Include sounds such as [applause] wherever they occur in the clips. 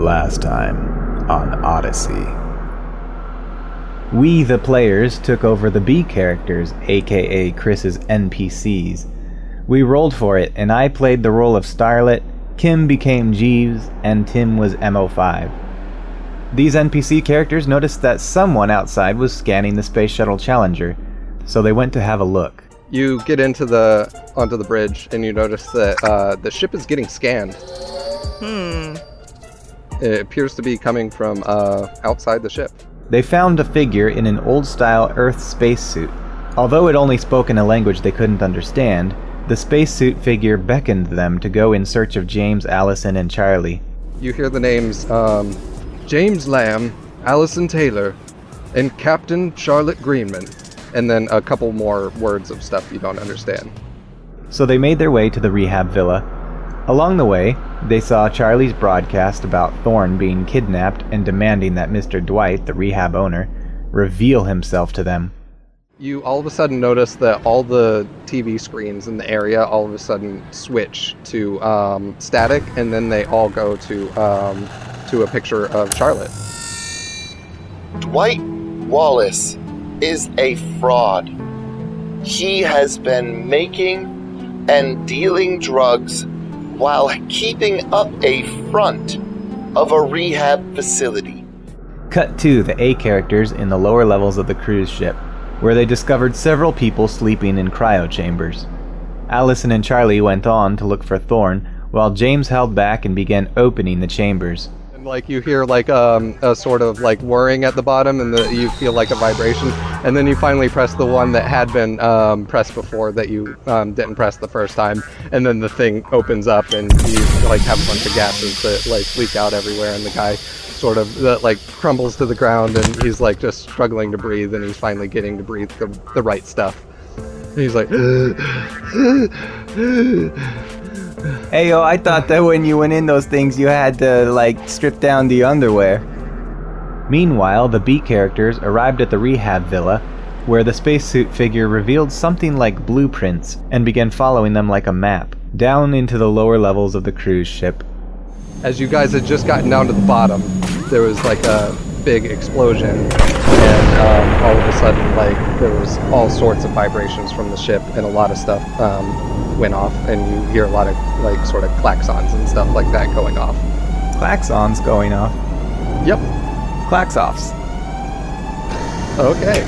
Last time on Odyssey. We, the players, took over the B characters, aka Chris's NPCs. We rolled for it, and I played the role of Starlet, Kim became Jeeves, and Tim was MO5. These NPC characters noticed that someone outside was scanning the Space Shuttle Challenger, so they went to have a look. You get into the onto the bridge and you notice that uh, the ship is getting scanned. Hmm. It appears to be coming from uh, outside the ship. They found a figure in an old style Earth spacesuit. Although it only spoke in a language they couldn't understand, the spacesuit figure beckoned them to go in search of James, Allison, and Charlie. You hear the names um, James Lamb, Allison Taylor, and Captain Charlotte Greenman, and then a couple more words of stuff you don't understand. So they made their way to the rehab villa. Along the way, they saw Charlie's broadcast about Thorn being kidnapped and demanding that Mr. Dwight, the rehab owner, reveal himself to them. You all of a sudden notice that all the TV screens in the area all of a sudden switch to um, static, and then they all go to um, to a picture of Charlotte. Dwight Wallace is a fraud. He has been making and dealing drugs while keeping up a front of a rehab facility. Cut to the A characters in the lower levels of the cruise ship, where they discovered several people sleeping in cryo chambers. Allison and Charlie went on to look for Thorn, while James held back and began opening the chambers. And like you hear like um, a sort of like whirring at the bottom, and the, you feel like a vibration, and then you finally press the one that had been um, pressed before that you um, didn't press the first time, and then the thing opens up, and you like have a bunch of gases that like leak out everywhere, and the guy sort of that like crumbles to the ground, and he's like just struggling to breathe, and he's finally getting to breathe the, the right stuff. And he's like. Hey yo, I thought that when you went in those things you had to, like, strip down the underwear. Meanwhile, the B characters arrived at the rehab villa, where the spacesuit figure revealed something like blueprints and began following them like a map, down into the lower levels of the cruise ship. as you guys had just gotten down to the bottom, there was like a big explosion, and um, all of a sudden, like there was all sorts of vibrations from the ship, and a lot of stuff um, went off, and you hear a lot of like sort of klaxons and stuff like that going off. Klaxons going off. Yep. Klaxoffs. Okay.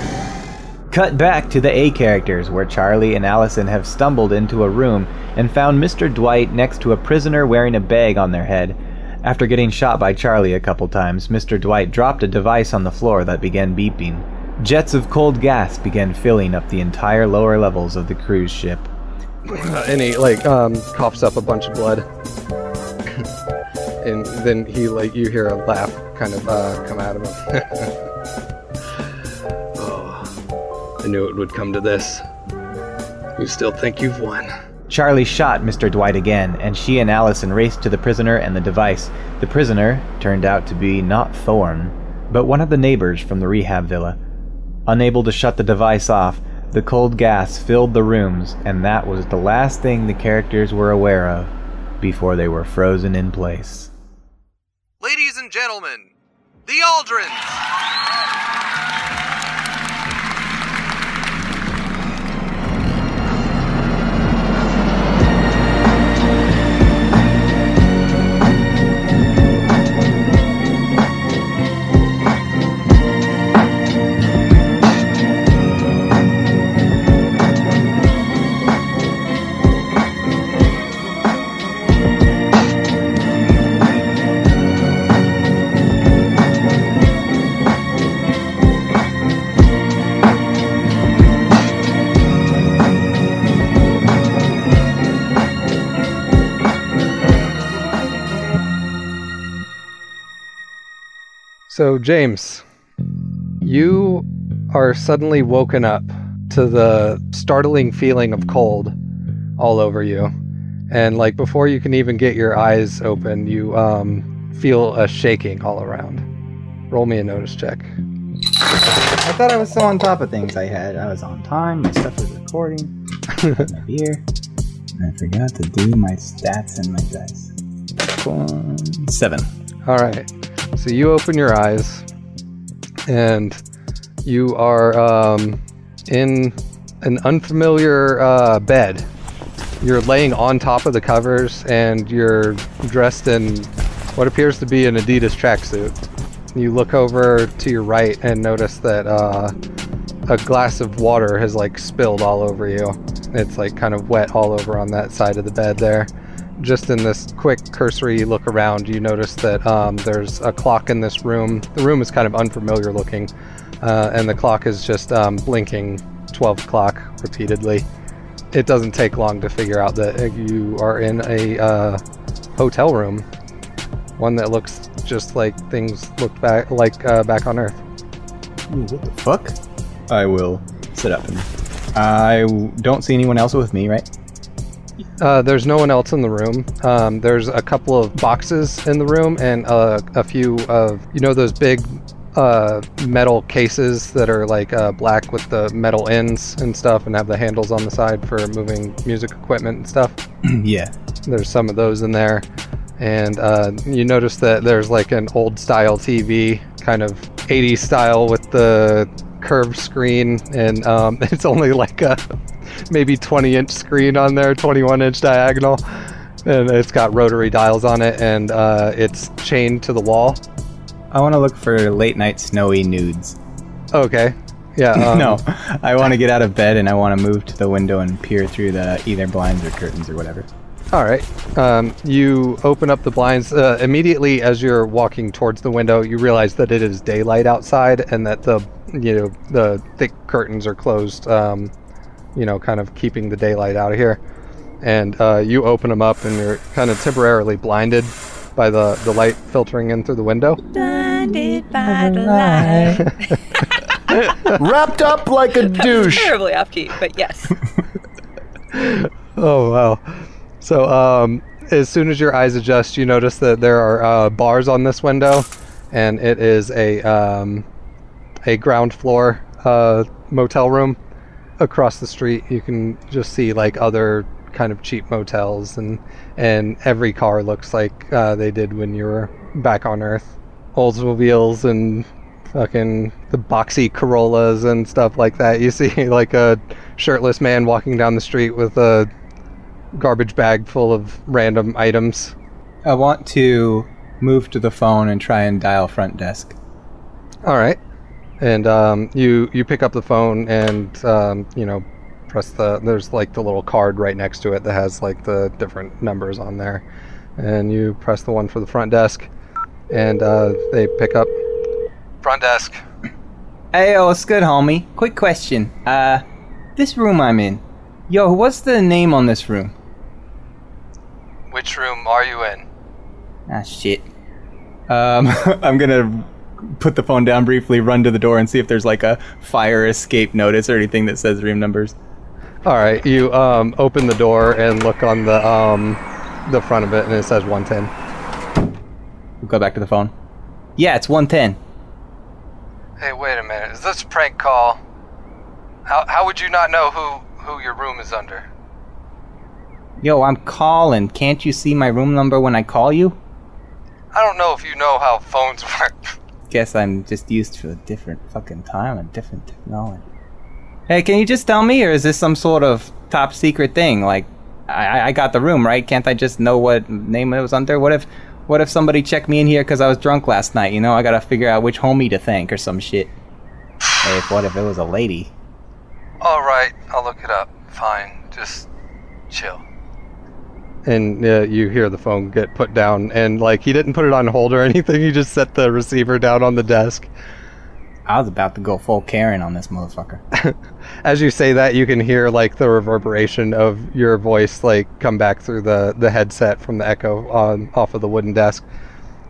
Cut back to the A characters, where Charlie and Allison have stumbled into a room and found Mr. Dwight next to a prisoner wearing a bag on their head. After getting shot by Charlie a couple times, Mr. Dwight dropped a device on the floor that began beeping. Jets of cold gas began filling up the entire lower levels of the cruise ship. and he like um, coughs up a bunch of blood, [laughs] and then he like you hear a laugh kind of uh, come out of him. [laughs] oh, I knew it would come to this. You still think you've won? Charlie shot Mr. Dwight again, and she and Allison raced to the prisoner and the device. The prisoner turned out to be not Thorn, but one of the neighbors from the rehab villa. Unable to shut the device off, the cold gas filled the rooms, and that was the last thing the characters were aware of before they were frozen in place. Ladies and gentlemen, the Aldrins! So, James, you are suddenly woken up to the startling feeling of cold all over you. And, like, before you can even get your eyes open, you um, feel a shaking all around. Roll me a notice check. I thought I was so on top of things. I had I was on time. My stuff was recording. [laughs] my beer. And I forgot to do my stats and my dice. Seven. All right. So you open your eyes, and you are um, in an unfamiliar uh, bed. You're laying on top of the covers, and you're dressed in what appears to be an Adidas tracksuit. You look over to your right and notice that uh, a glass of water has like spilled all over you. It's like kind of wet all over on that side of the bed there just in this quick cursory look around, you notice that um, there's a clock in this room. The room is kind of unfamiliar looking, uh, and the clock is just um, blinking 12 o'clock repeatedly. It doesn't take long to figure out that you are in a uh, hotel room, one that looks just like things looked back like uh, back on Earth. Ooh, what the fuck? I will sit up and I don't see anyone else with me, right? Uh, there's no one else in the room. Um, there's a couple of boxes in the room and uh, a few of, you know, those big uh, metal cases that are like uh, black with the metal ends and stuff and have the handles on the side for moving music equipment and stuff. [clears throat] yeah. There's some of those in there. And uh, you notice that there's like an old style TV, kind of 80s style with the curved screen, and um, [laughs] it's only like a maybe 20 inch screen on there, 21 inch diagonal, and it's got rotary dials on it, and uh, it's chained to the wall. I want to look for late night snowy nudes. Okay. Yeah. [laughs] Um, no, I want to get out of bed and I want to move to the window and peer through the either blinds or curtains or whatever. All right. Um, you open up the blinds uh, immediately as you're walking towards the window. You realize that it is daylight outside and that the you know the thick curtains are closed. Um, you know, kind of keeping the daylight out of here. And uh, you open them up, and you're kind of temporarily blinded by the, the light filtering in through the window. Blinded by the light. [laughs] Wrapped up like a [laughs] douche. Terribly off key, but yes. [laughs] Oh wow! So um, as soon as your eyes adjust, you notice that there are uh, bars on this window, and it is a um, a ground floor uh, motel room. Across the street, you can just see like other kind of cheap motels, and and every car looks like uh, they did when you were back on Earth. Oldsmobiles and fucking the boxy Corollas and stuff like that. You see [laughs] like a shirtless man walking down the street with a garbage bag full of random items. I want to move to the phone and try and dial front desk. All right, and um, you you pick up the phone and um, you know press the there's like the little card right next to it that has like the different numbers on there, and you press the one for the front desk, and uh, they pick up. Front desk. Hey, yo, what's good, homie? Quick question. Uh, this room I'm in. Yo, what's the name on this room? Which room are you in? Ah, shit. Um, [laughs] I'm gonna put the phone down briefly, run to the door, and see if there's like a fire escape notice or anything that says room numbers. All right, you um, open the door and look on the um, the front of it, and it says 110. We'll go back to the phone. Yeah, it's 110. Hey, wait a minute. Is this a prank call? How, how would you not know who, who your room is under? Yo, I'm calling. Can't you see my room number when I call you? I don't know if you know how phones [laughs] work. Guess I'm just used to a different fucking time and different technology. Hey, can you just tell me, or is this some sort of top secret thing? Like, I, I got the room, right? Can't I just know what name it was under? What if, what if somebody checked me in here because I was drunk last night? You know, I gotta figure out which homie to thank or some shit. Hey, if what if it was a lady? All right, I'll look it up. Fine, just chill. And uh, you hear the phone get put down, and like he didn't put it on hold or [laughs] anything. He just set the receiver down on the desk. I was about to go full Karen on this motherfucker. [laughs] As you say that, you can hear like the reverberation of your voice like come back through the the headset from the echo on off of the wooden desk.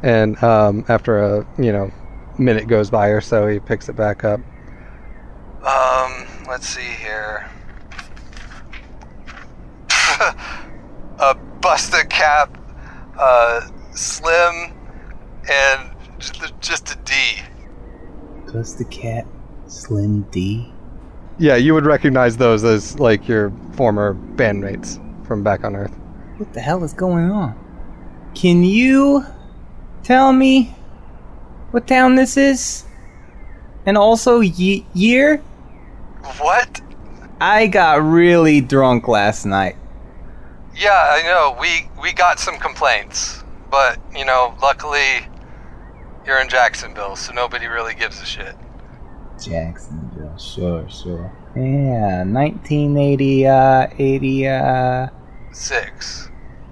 And um, after a you know minute goes by or so, he picks it back up. Um, let's see here. A busted cap, uh, slim, and just, just a D. Plus the cat, Slim D. Yeah, you would recognize those as like your former bandmates from back on Earth. What the hell is going on? Can you tell me what town this is? And also ye- year? What? I got really drunk last night. Yeah, I know. We we got some complaints, but you know, luckily you're in Jacksonville, so nobody really gives a shit. Jacksonville, sure, sure. Yeah, 1980, uh, 80, uh, Six.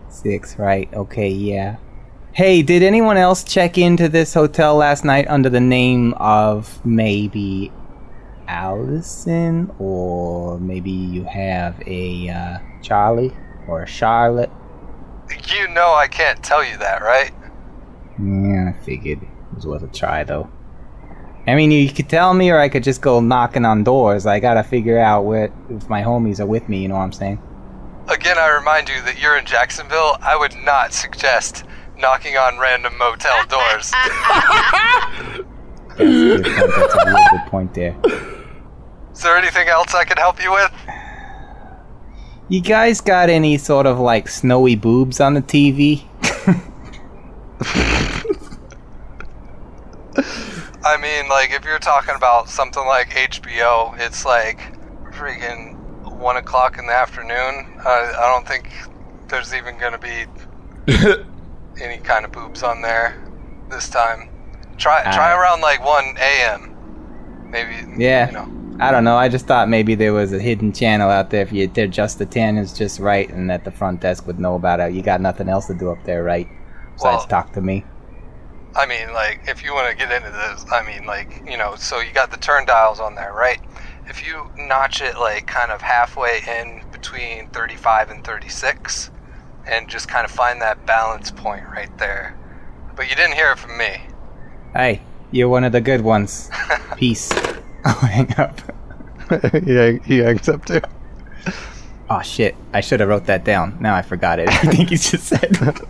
six, right? Okay, yeah. Hey, did anyone else check into this hotel last night under the name of maybe Allison, or maybe you have a uh, Charlie or Charlotte? You know I can't tell you that, right? Yeah, I figured it was worth a try, though. I mean, you could tell me, or I could just go knocking on doors. I gotta figure out where if my homies are with me. You know what I'm saying? Again, I remind you that you're in Jacksonville. I would not suggest knocking on random motel [laughs] doors. [laughs] That's a good point. That's a real good point there. Is there anything else I can help you with? You guys got any sort of like snowy boobs on the TV? I mean, like, if you're talking about something like HBO, it's like freaking one o'clock in the afternoon. I, I don't think there's even gonna be [laughs] any kind of boobs on there this time. Try try Alright. around like one a.m. Maybe. Yeah. You know. I don't know. I just thought maybe there was a hidden channel out there if you did just the ten is just right, and that the front desk would know about it. You got nothing else to do up there, right? Besides Well- talk to me. I mean, like, if you want to get into this, I mean, like, you know, so you got the turn dials on there, right? If you notch it, like, kind of halfway in between 35 and 36, and just kind of find that balance point right there. But you didn't hear it from me. Hey, you're one of the good ones. [laughs] Peace. I'll hang up. [laughs] yeah, he hangs up too. Oh shit! I should have wrote that down. Now I forgot it. [laughs] I think you just said. [laughs]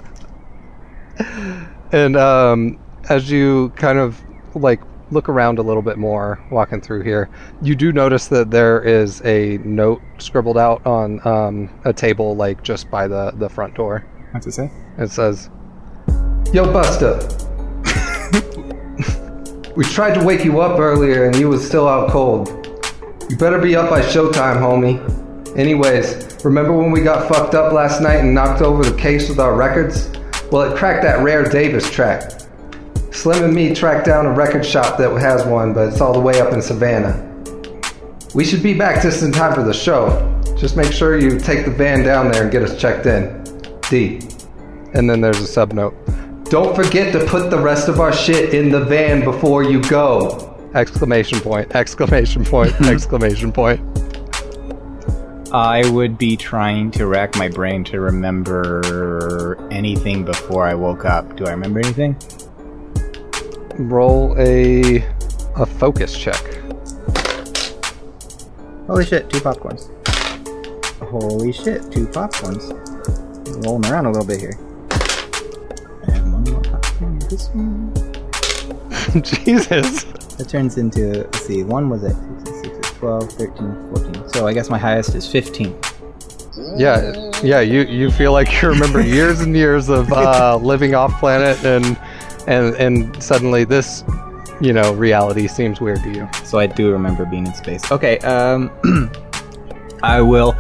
And um, as you kind of like look around a little bit more, walking through here, you do notice that there is a note scribbled out on um, a table, like just by the the front door. What's it say? It says, "Yo, Buster, we tried to wake you up earlier, and you was still out cold. You better be up by showtime, homie. Anyways, remember when we got fucked up last night and knocked over the case with our records? Well, it cracked that rare Davis track. Slim and me tracked down a record shop that has one, but it's all the way up in Savannah. We should be back just in time for the show. Just make sure you take the van down there and get us checked in. D. And then there's a sub note. Don't forget to put the rest of our shit in the van before you go. Exclamation point, exclamation point, [laughs] exclamation point. I would be trying to rack my brain to remember anything before I woke up. Do I remember anything? Roll a a focus check. Holy shit, two popcorns. Holy shit, two popcorns. Rolling around a little bit here. This one. [laughs] Jesus. That turns into, let's see, one was at 6, 12, 13, 14. So I guess my highest is 15. Yeah, yeah. You you feel like you remember years and years of uh, [laughs] living off planet, and and and suddenly this, you know, reality seems weird to you. So I do remember being in space. Okay, um, [clears throat] I will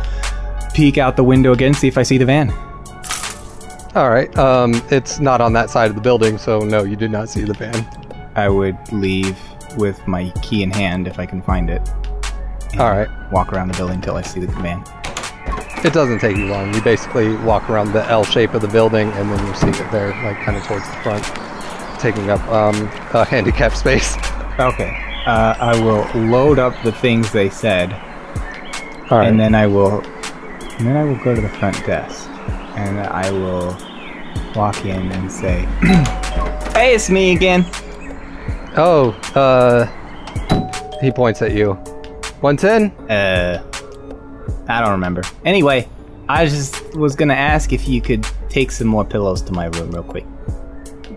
peek out the window again, see if I see the van. All right. Um, it's not on that side of the building, so no, you did not see the van. I would leave with my key in hand if I can find it. and All right. Walk around the building until I see the van. It doesn't take you long. You basically walk around the L shape of the building, and then you see it there, like kind of towards the front, taking up um, a handicap space. [laughs] Okay. Uh, I will load up the things they said, All right. and then I will, and then I will go to the front desk, and I will walk in and say, [clears throat] "Hey, it's me again." oh, uh, he points at you. One ten. Uh, I don't remember. Anyway, I just was gonna ask if you could take some more pillows to my room real quick.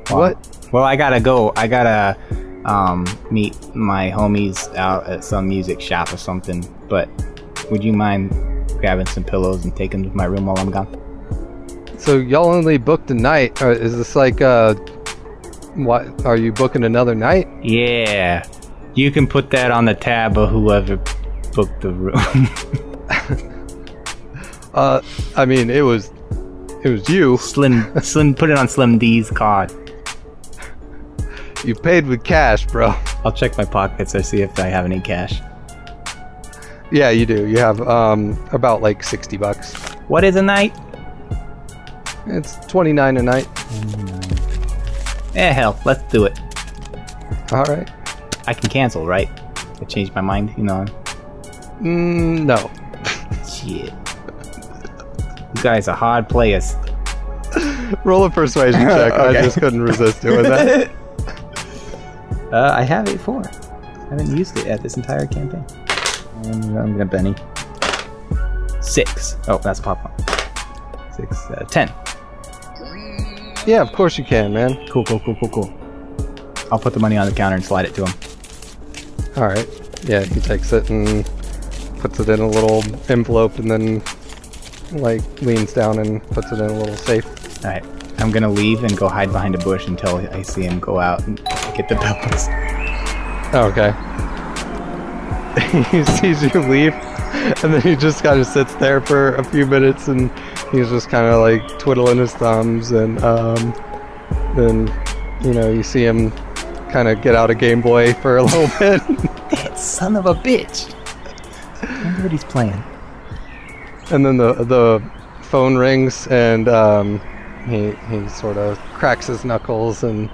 What? Well, I gotta go. I gotta um, meet my homies out at some music shop or something. But would you mind grabbing some pillows and taking them to my room while I'm gone? So y'all only booked a night. Uh, is this like uh, What are you booking another night? Yeah. You can put that on the tab of whoever booked the room. [laughs] Uh, I mean, it was, it was you. Slim, Slim, put it on Slim D's card. You paid with cash, bro. I'll check my pockets I see if I have any cash. Yeah, you do. You have um about like sixty bucks. What is a night? It's twenty nine a night. Eh, hell, let's do it. All right. I can cancel, right? I changed my mind, you know. Mm, no. Shit. You guys are hard players. Roll a persuasion check. [laughs] I just couldn't resist doing that. [laughs] Uh, I have a four. I haven't used it yet this entire campaign. And I'm gonna Benny. Six. Oh, that's a pop one. Six. Uh, ten. Yeah, of course you can, man. Cool, cool, cool, cool, cool. I'll put the money on the counter and slide it to him. All right. Yeah, he takes it and puts it in a little envelope, and then like leans down and puts it in a little safe. All right. I'm gonna leave and go hide behind a bush until I see him go out and get the pebbles. Oh, okay. [laughs] he sees you leave, and then he just kind of sits there for a few minutes, and he's just kind of like twiddling his thumbs, and um, then you know you see him kind of get out a Game Boy for a [laughs] little bit. That son of a bitch. I wonder what he's playing. and then the the phone rings and um, he he sort of cracks his knuckles and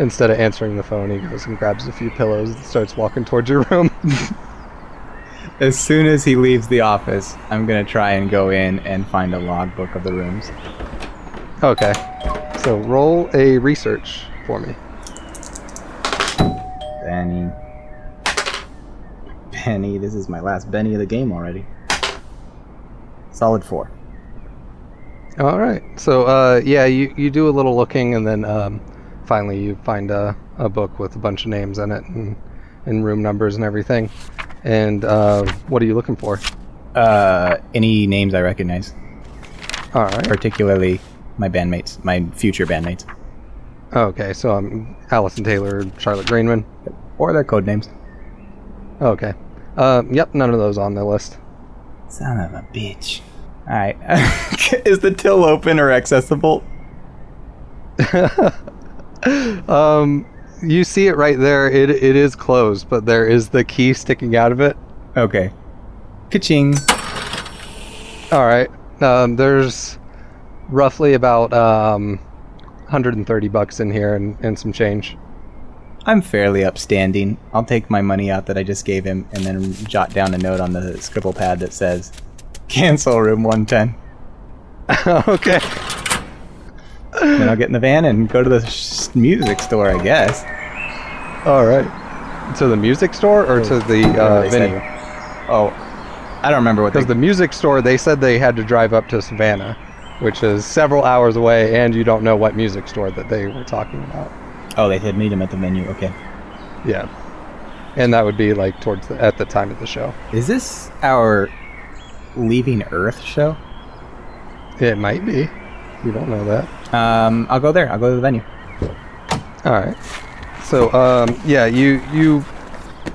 instead of answering the phone he goes and grabs a few pillows and starts walking towards your room [laughs] As soon as he leaves the office, I'm gonna try and go in and find a logbook of the rooms. okay so roll a research for me Benny. Benny, this is my last Benny of the game already. Solid four. all right so uh, yeah you, you do a little looking and then um, finally you find a, a book with a bunch of names in it and, and room numbers and everything and uh, what are you looking for Uh, any names I recognize, all right particularly my bandmates, my future bandmates, okay so i'm allison taylor charlotte greenman or their code names. Okay. Uh, yep, none of those on the list. Son of a bitch. Alright. [laughs] is the till open or accessible? [laughs] Um, you see it right there. It it is closed, but there is the key sticking out of it. Okay. Ka-ching. All right. Um, there's roughly about um, 130 bucks in here and, and some change. I'm fairly upstanding. I'll take my money out that I just gave him and then jot down a note on the scribble pad that says, cancel room 110. [laughs] okay. Then I'll get in the van and go to the sh- music store, I guess. All right. To the music store or to the uh, venue? Oh, I don't remember what Because the... music store, they said they had to drive up to Savannah, which is several hours away, and you don't know what music store that they were talking about. Oh, they had meet him at the venue. Okay. Yeah. And that would be like towards the, at the time of the show. Is this our leaving Earth show? It might be. You don't know that. Um, I'll go there. I'll go to the venue. All right. So, um, yeah, you you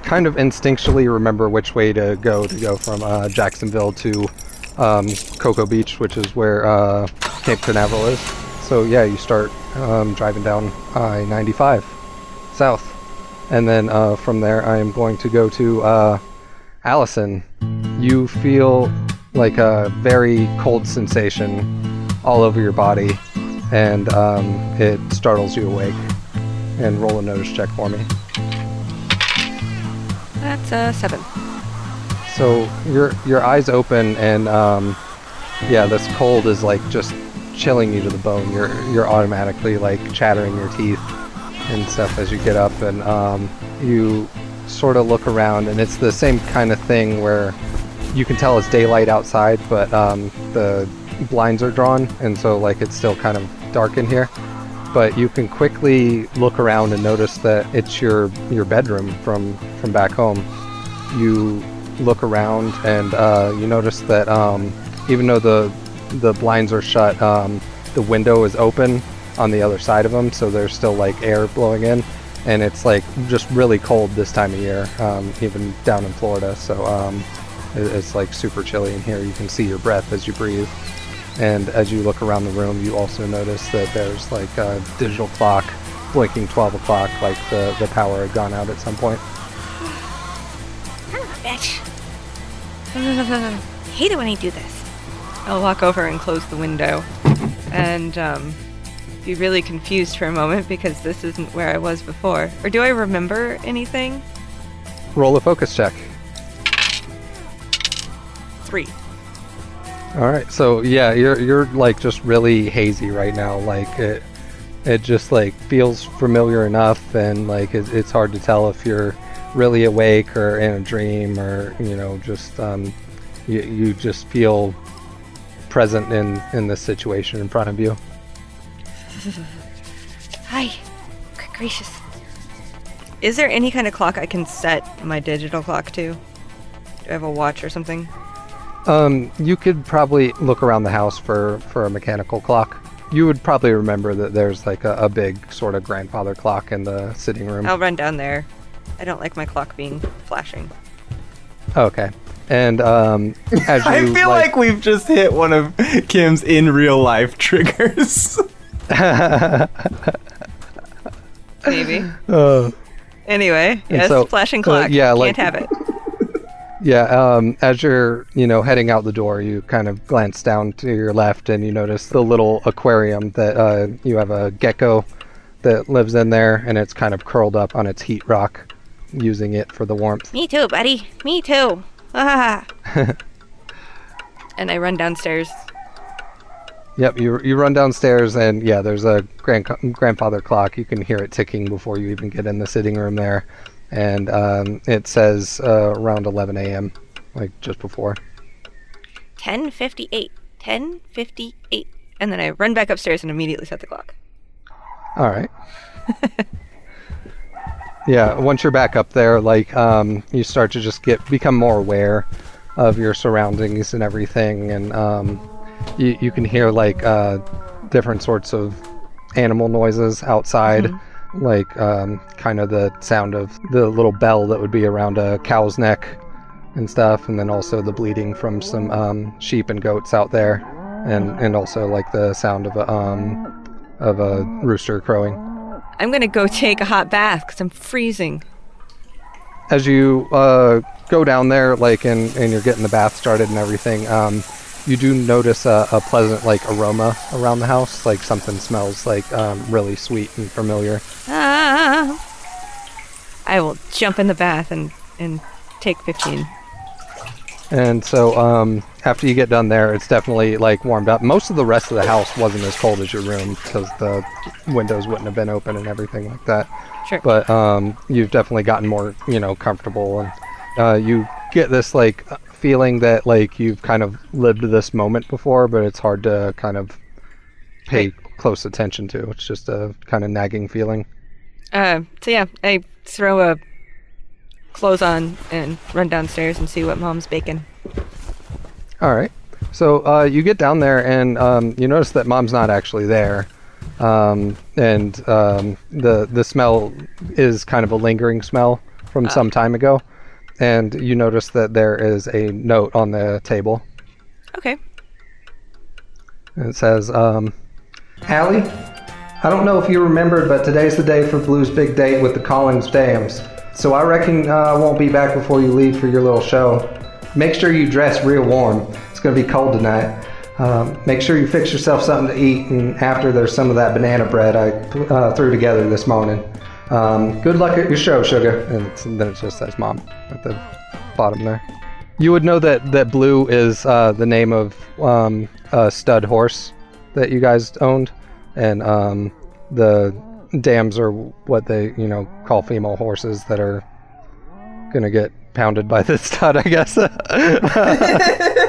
kind of instinctually remember which way to go to go from uh, Jacksonville to um, Cocoa Beach, which is where uh, Cape Canaveral is. So, yeah, you start um, driving down I-95 south, and then uh, from there, I am going to go to uh, Allison. You feel like a very cold sensation all over your body, and um, it startles you awake and roll a notice check for me. That's a seven. So your your eyes open and um, yeah, this cold is like just chilling you to the bone. You're you're automatically like chattering your teeth and stuff as you get up, and um, you sort of look around, and it's the same kind of thing where you can tell it's daylight outside, but um, the blinds are drawn, and so like it's still kind of dark in here. But you can quickly look around and notice that it's your your bedroom from from back home. You look around and uh, you notice that um, even though the the blinds are shut, um, the window is open on the other side of them, so there's still like air blowing in, and it's like just really cold this time of year, um, even down in Florida. So um, it's like super chilly in here. You can see your breath as you breathe. And as you look around the room, you also notice that there's like a digital clock blinking 12 o'clock, like the, the power had gone out at some point. Bitch. [laughs] Hate it when I do this. I'll walk over and close the window and um, be really confused for a moment because this isn't where I was before. Or do I remember anything? Roll a focus check. Three. All right, so yeah, you're you're like just really hazy right now. Like it, it just like feels familiar enough, and like it, it's hard to tell if you're really awake or in a dream, or you know, just um, you you just feel present in in this situation in front of you. [laughs] Hi. Good gracious. Is there any kind of clock I can set my digital clock to? Do I have a watch or something? Um, you could probably look around the house for for a mechanical clock. You would probably remember that there's like a, a big sort of grandfather clock in the sitting room. I'll run down there. I don't like my clock being flashing. Okay. And um, [laughs] as you I feel like, we've just hit one of Kim's in real life triggers. [laughs] Maybe. [laughs] Uh, Anyway, yes, so, flashing uh, clock. yeah, Can't like- have it. Yeah. Um, as you're, you know, heading out the door, you kind of glance down to your left, and you notice the little aquarium that uh, you have a gecko that lives in there, and it's kind of curled up on its heat rock, using it for the warmth. Me too, buddy. Me too. Ah. [laughs] and I run downstairs. Yep, you you run downstairs, and yeah, there's a grand grandfather clock. You can hear it ticking before you even get in the sitting room there, and um, it says uh, around 11 a.m., like just before. 10:58. 10:58. And then I run back upstairs and immediately set the clock. All right. [laughs] yeah, once you're back up there, like um, you start to just get become more aware of your surroundings and everything, and um, you you can hear like uh, different sorts of animal noises outside, like um, kind of the sound of the little bell that would be around a cow's neck and stuff, and then also the bleating from some um, sheep and goats out there, and and also like the sound of a um, of a rooster crowing. I'm to go take a hot bath cuz I'm freezing. As you uh, go down there, like and and you're getting the bath started and everything, um, you do notice a, a pleasant like aroma around the house, like something smells like um, really sweet and familiar. Ah. I will jump in the bath and and take 15. And so um, after you get done there, it's definitely like warmed up. Most of the rest of the house wasn't as cold as your room because the windows wouldn't have been open and everything like that. Sure. But um, you've definitely gotten more, you know, comfortable, and uh, you get this like feeling that like you've kind of lived this moment before, but it's hard to kind of pay close attention to. It's just a kind of nagging feeling. Uh, so yeah, I throw a clothes on and run downstairs and see what mom's baking. All right. So uh, you get down there and um, you notice that mom's not actually there, um, and um, the the smell is kind of a lingering smell from some time ago, and you notice that there is a note on the table. Okay. And it says, um, Allie, I don't know if you remembered, but today's the day for Blue's big date with the Collins Dams. So I reckon uh, I won't be back before you leave for your little show. Make sure you dress real warm. It's going to be cold tonight. Um, make sure you fix yourself something to eat, and after there's some of that banana bread I uh, threw together this morning. Um, good luck at your show, sugar. and it's, then it just says mom at the bottom there. You would know that that blue is uh, the name of um, a stud horse that you guys owned, and um, the dams are what they you know call female horses that are gonna get pounded by this [laughs] stud, I guess. [laughs] [laughs]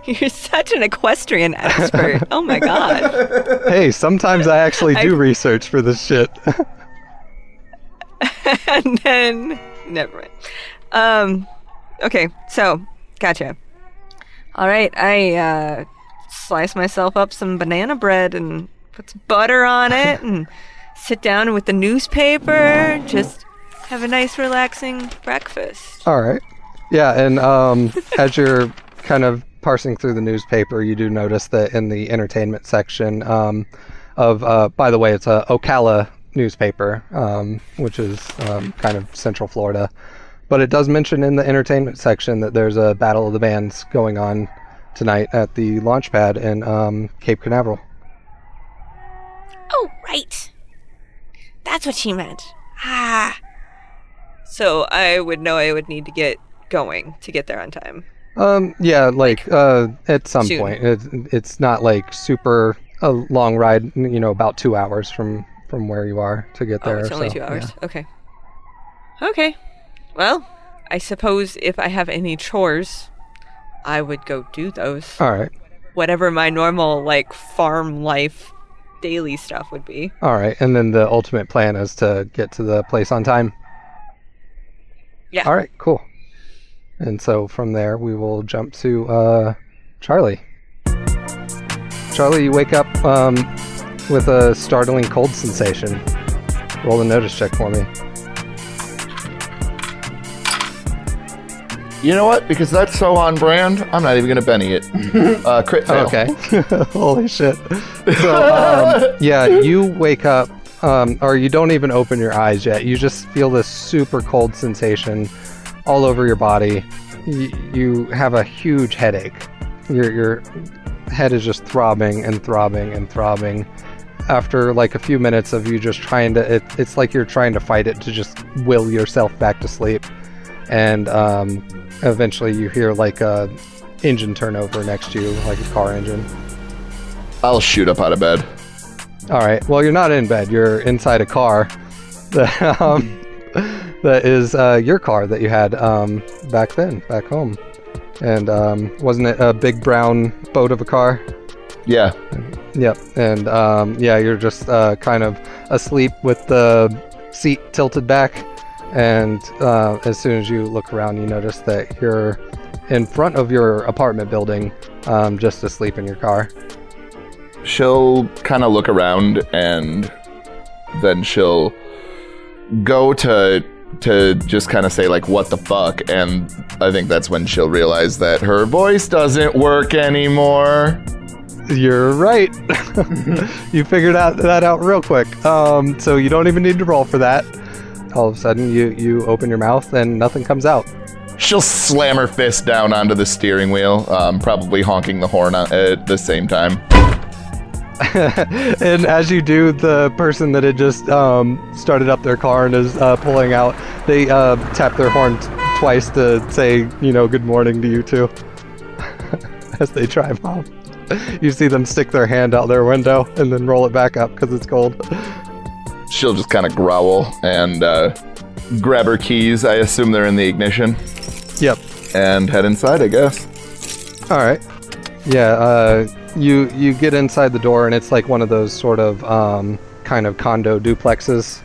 [laughs] You're such an equestrian expert. oh my god. [laughs] hey, sometimes I actually do I- research for this shit. [laughs] and then never mind. Um okay, so gotcha. All right, I uh slice myself up some banana bread and put some butter on it and sit down with the newspaper. Just have a nice, relaxing breakfast. All right. Yeah, and um, as you're kind of parsing through the newspaper, you do notice that in the entertainment section um, of, uh, by the way, it's a Ocala newspaper, um, which is um, kind of Central Florida. But it does mention in the entertainment section that there's a Battle of the Bands going on tonight at the launch pad in um, Cape Canaveral. Oh, right. That's what she meant. Ah. So I would know I would need to get going to get there on time. Um, yeah, like uh, at some Soon. point. It, it's not like super a long ride. You know, about two hours from from where you are to get Oh, there. it's only so, two hours. yeah. Okay. Okay. Well, I suppose if I have any chores, I would go do those. All right, Whatever my normal, like, farm life daily stuff would be. all right, and then the ultimate plan is to get to the place on time. Yeah. All right, cool. And so from there, we will jump to uh, Charlie. Charlie, you wake up um, with a startling cold sensation. Roll a notice check for me. You know what? Because that's so on brand, I'm not even gonna Benny it. [laughs] Uh, crit fail. Okay. [laughs] Holy shit. So, [laughs] um, yeah, you wake up, um, or you don't even open your eyes yet. You just feel this super cold sensation all over your body. Y- you have a huge headache. Your, your head is just throbbing and throbbing and throbbing. After like a few minutes of you just trying to, it, it's like you're trying to fight it to just will yourself back to sleep. And um, eventually you hear like a engine turnover next to you, like a car engine. I'll shoot up out of bed. All right. Well, you're not in bed. You're inside a car [laughs] um, [laughs] that is uh, your car that you had um, back then, back home. And um, wasn't it a big brown boat of a car? Yeah. Yep. And um, yeah, you're just uh, kind of asleep with the seat tilted back. And uh, as soon as you look around, you notice that you're in front of your apartment building, um, just asleep in your car. She'll kind of look around and then she'll go to to just kind of say like what the fuck and I think that's when she'll realize that her voice doesn't work anymore. You're right. [laughs] you figured out that out real quick. Um, so you don't even need to roll for that. All of a sudden, you you open your mouth and nothing comes out. She'll slam her fist down onto the steering wheel, um, probably honking the horn at the same time. [laughs] and as you do, the person that had just um, started up their car and is uh, pulling out, they uh, tap their horn t- twice to say, you know, good morning to you too. [laughs] as they drive off, you see them stick their hand out their window and then roll it back up because it's cold. She'll just kind of growl and uh, grab her keys. I assume they're in the ignition Yep. and head inside, I guess. All right. Yeah. Uh, you you get inside the door and it's like one of those sort of um, kind of condo duplexes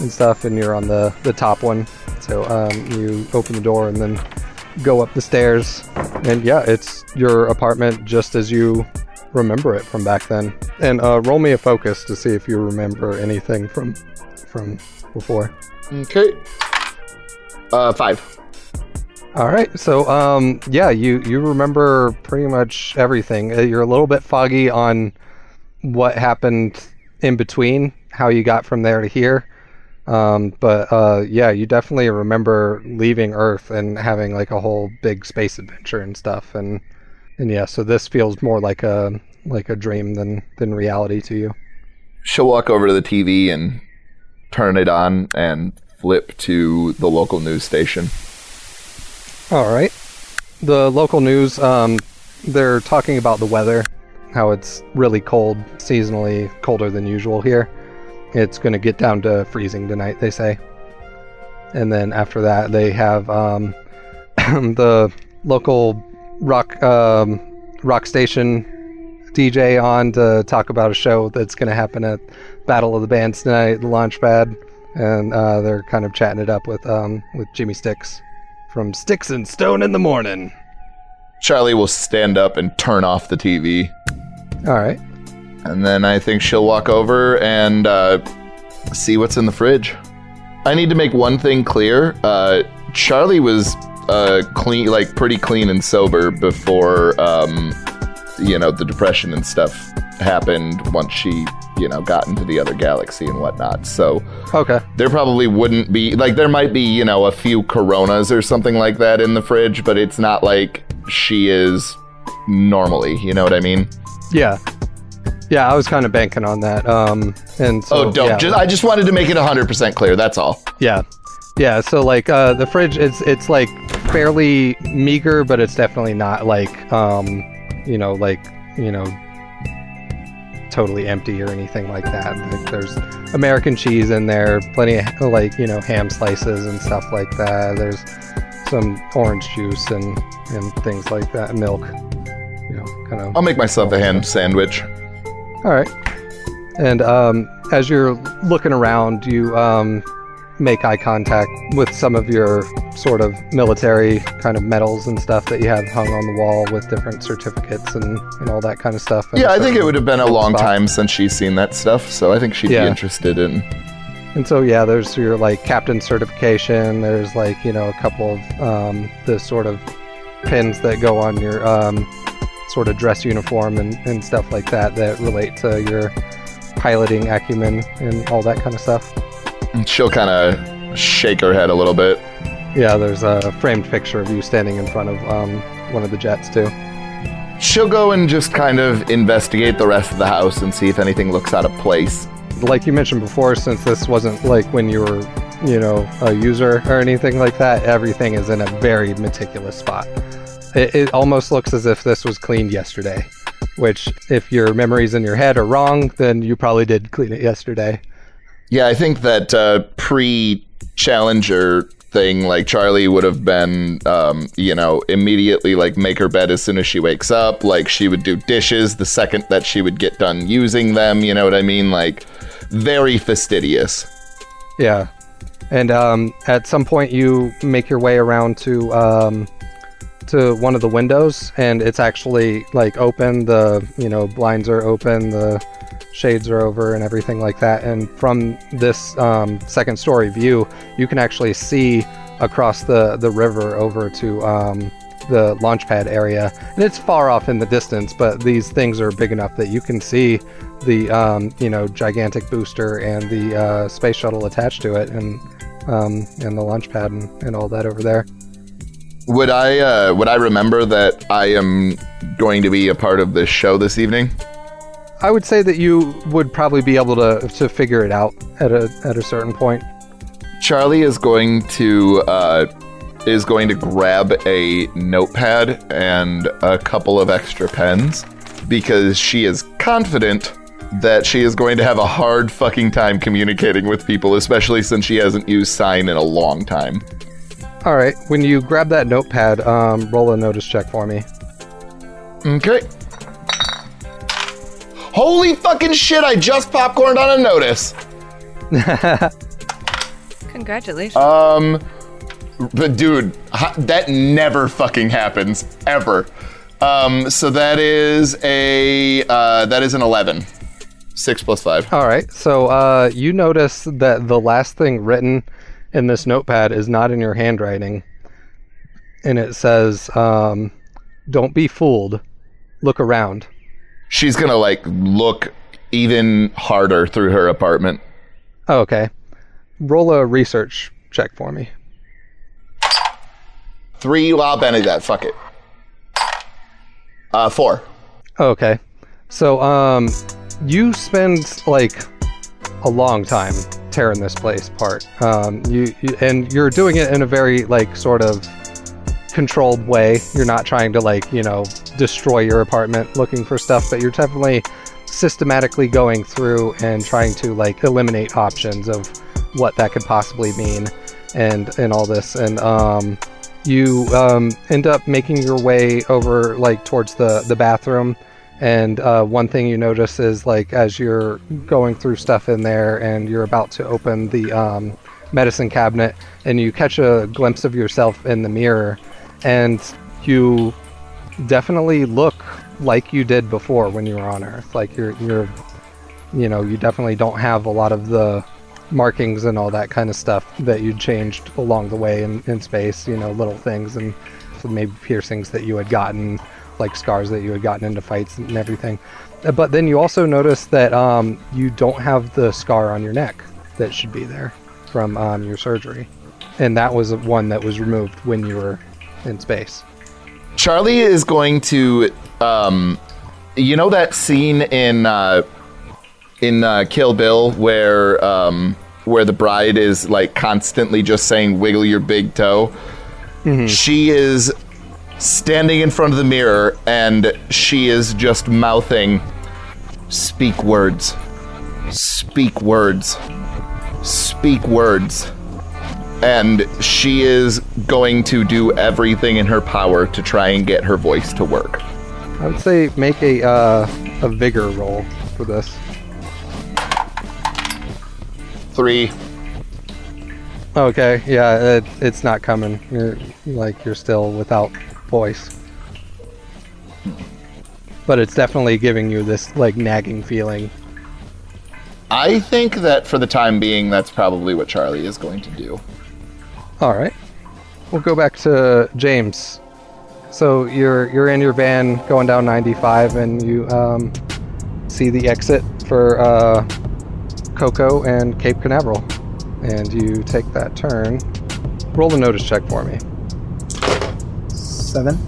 and stuff, and you're on the the top one. So um, you open the door and then go up the stairs, and yeah, it's your apartment just as you remember it from back then. And uh, roll me a focus to see if you remember anything from from before. Okay. Uh, five. All right. So, um, yeah, you you remember pretty much everything. Uh, You're a little bit foggy on what happened in between, how you got from there to here. Um, but uh, yeah, you definitely remember leaving Earth and having like a whole big space adventure and stuff. And and yeah, so this feels more like a like a dream than than reality to you. She'll walk over to the TV and turn it on and flip to the local news station. All right. The local news, um, they're talking about the weather, how it's really cold, seasonally colder than usual here. It's going to get down to freezing tonight, they say. And then after that, they have um, [clears throat] the local rock um, rock station DJ on to talk about a show that's going to happen at Battle of the Bands tonight, the Launchpad, and uh, they're kind of chatting it up with um, with Jimmy Sticks from Sticks and Stone in the Morning. Charlie will stand up and turn off the TV. All right. And then I think she'll walk over and uh, see what's in the fridge. I need to make one thing clear. Uh, Charlie was uh, clean, like pretty clean and sober before, um, you know, the depression and stuff happened once she, you know, got into the other galaxy and whatnot. So Okay. there probably wouldn't be, like, there might be, you know, a few Coronas or something like that in the fridge, but it's not like she is normally. You know what I mean? Yeah. Yeah, I was kind of banking on that. Um, and so, oh, don't. yeah. Just, I just wanted to make it 100% clear. That's all. Yeah. Yeah, so like uh the fridge it's it's like fairly meager, but it's definitely not like um you know, like, you know, totally empty or anything like that. Like there's American cheese in there, plenty of like, you know, ham slices and stuff like that. There's some orange juice and and things like that, milk. You know, kind of I'll make myself a ham sandwich. all right. And um, as you're looking around, you um, make eye contact with some of your sort of military kind of medals and stuff that you have hung on the wall with different certificates and, and all that kind of stuff. Yeah, I think it would have been a long spot. time since she's seen that stuff, so I think she'd Yeah. be interested in. And so yeah, there's your like captain certification. There's like you know a couple of um, the sort of pins that go on your um, sort of dress uniform and, and stuff like that that relate to your piloting acumen and all that kind of stuff. And She'll kind of shake her head a little bit. Yeah, there's a framed picture of you standing in front of um, one of the jets too. She'll go and just kind of investigate the rest of the house and see if anything looks out of place. Like you mentioned before, since this wasn't like when you were, you know, a user or anything like that, everything is in a very meticulous spot. It, it almost looks as if this was cleaned yesterday. Which, if your memories in your head are wrong, then you probably did clean it yesterday. Yeah, I think that uh, pre Challenger thing, like Charlie would have been, um, you know, immediately like make her bed as soon as she wakes up. Like she would do dishes the second that she would get done using them. You know what I mean? Like very fastidious. Yeah. And um, at some point, you make your way around to um, to one of the windows, and it's actually like open. The you know blinds are open, the shades are over, and everything like that. And from this um, second story view, you can actually see across the the river over to um, the launch pad area, and it's far off in the distance. But these things are big enough that you can see the um, you know gigantic booster and the uh, space shuttle attached to it, and um, and the launch pad and, and all that over there. Would I uh, would I remember that I am going to be a part of this show this evening? I would say that you would probably be able to to figure it out at a at a certain point. Charlie is going to uh, is going to grab a notepad and a couple of extra pens because she is confident that she is going to have a hard fucking time communicating with people, especially since she hasn't used sign in a long time. All right, when you grab that notepad, um, roll a notice check for me. Okay. Holy fucking shit! I just popcorned on a notice. Congratulations. Um, but dude, that never fucking happens ever. Um, so that is a uh, that is an eleven. Six plus five. All right, so uh, you notice that the last thing written in this notepad is not in your handwriting, and it says, um, "Don't be fooled. Look around." She's gonna like look even harder through her apartment. Oh, okay. Roll a research check for me. Three. Benny that. Fuck it. Uh, four. Okay. So, um, you spend like a long time tearing this place apart. Um, you, you and you're doing it in a very like sort of controlled way. You're not trying to like you know destroy your apartment looking for stuff, but you're definitely systematically going through and trying to like eliminate options of what that could possibly mean and and all this. And um you um, end up making your way over like towards the the bathroom. And uh, one thing you notice is like as you're going through stuff in there and you're about to open the um, medicine cabinet and you catch a glimpse of yourself in the mirror and you definitely look like you did before when you were on Earth. Like you're you're you know, you definitely don't have a lot of the markings and all that kind of stuff that you changed along the way in, in space, you know, little things and maybe piercings that you had gotten, like scars that you had gotten into fights and everything. Uh, But then you also notice that um, you don't have the scar on your neck that should be there from um, your surgery. And that was one that was removed when you were in space. Charlie is going to, um, you know that scene in uh, in uh, Kill Bill where um, where the bride is like constantly just saying "wiggle your big toe." She is standing in front of the mirror and she is just mouthing, "Speak words, speak words, speak words." And she is going to do everything in her power to try and get her voice to work. I would say make a uh, a vigor roll for this. Three. Okay, yeah, it, it's not coming. You're like you're still without voice, but it's definitely giving you this like nagging feeling. I think that for the time being, that's probably what Charlie is going to do. All right, we'll go back to James. So you're you're in your van going down 95, and you um, see the exit for uh, Cocoa and Cape Canaveral, and you take that turn. Roll the notice check for me. Seven.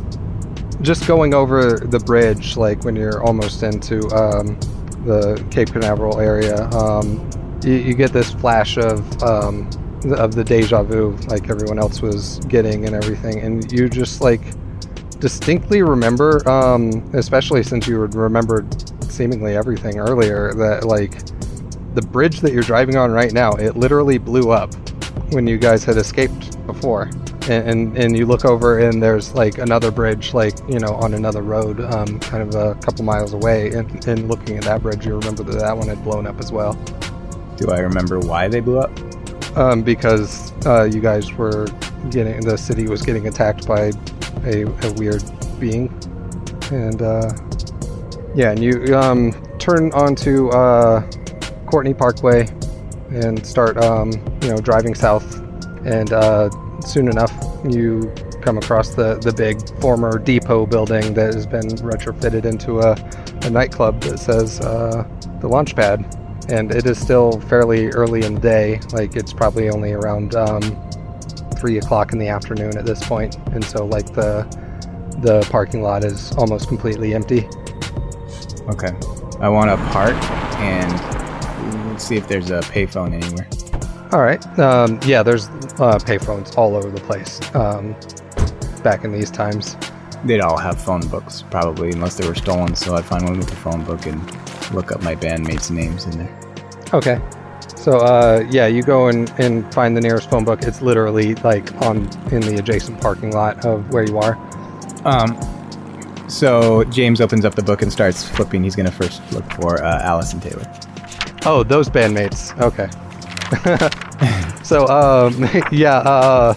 just going over the bridge, like when you're almost into um, the Cape Canaveral area, um, you, you get this flash of um, of the deja vu, like everyone else was getting and everything, and you just like distinctly remember, um, especially since you remembered seemingly everything earlier, that like the bridge that you're driving on right now, it literally blew up when you guys had escaped before. And, and, and you look over and there's like another bridge, like, you know, on another road, um, kind of a couple miles away. And, and looking at that bridge, you remember that that one had blown up as well. Do I remember why they blew up? Um, because uh, you guys were getting, the city was getting attacked by a, a weird being. And uh, yeah, and you um, turn onto uh, Courtenay Parkway and start, um, you know, driving south. And uh, soon enough, you come across the, the big former depot building that has been retrofitted into a, a nightclub that says uh, the launch pad. And it is still fairly early in the day. Like, it's probably only around um, 3 o'clock in the afternoon at this. And so, like, the, the parking lot is almost completely empty. Okay. I want to park and see if there's a payphone anywhere. All right. Um, yeah, there's uh, payphones all over the place um, back in these times. They'd all have phone books, probably, unless they were stolen. So I'd find one with a phone book and look up my bandmates' names in there. Okay. So uh, yeah, you go and, and find the nearest phone book. It's literally like on in the adjacent parking lot of where you are. Um, so James opens up the book and starts flipping. He's gonna first look for uh, Allison Taylor. Oh, those bandmates. Okay. [laughs] so um, [laughs] yeah, uh,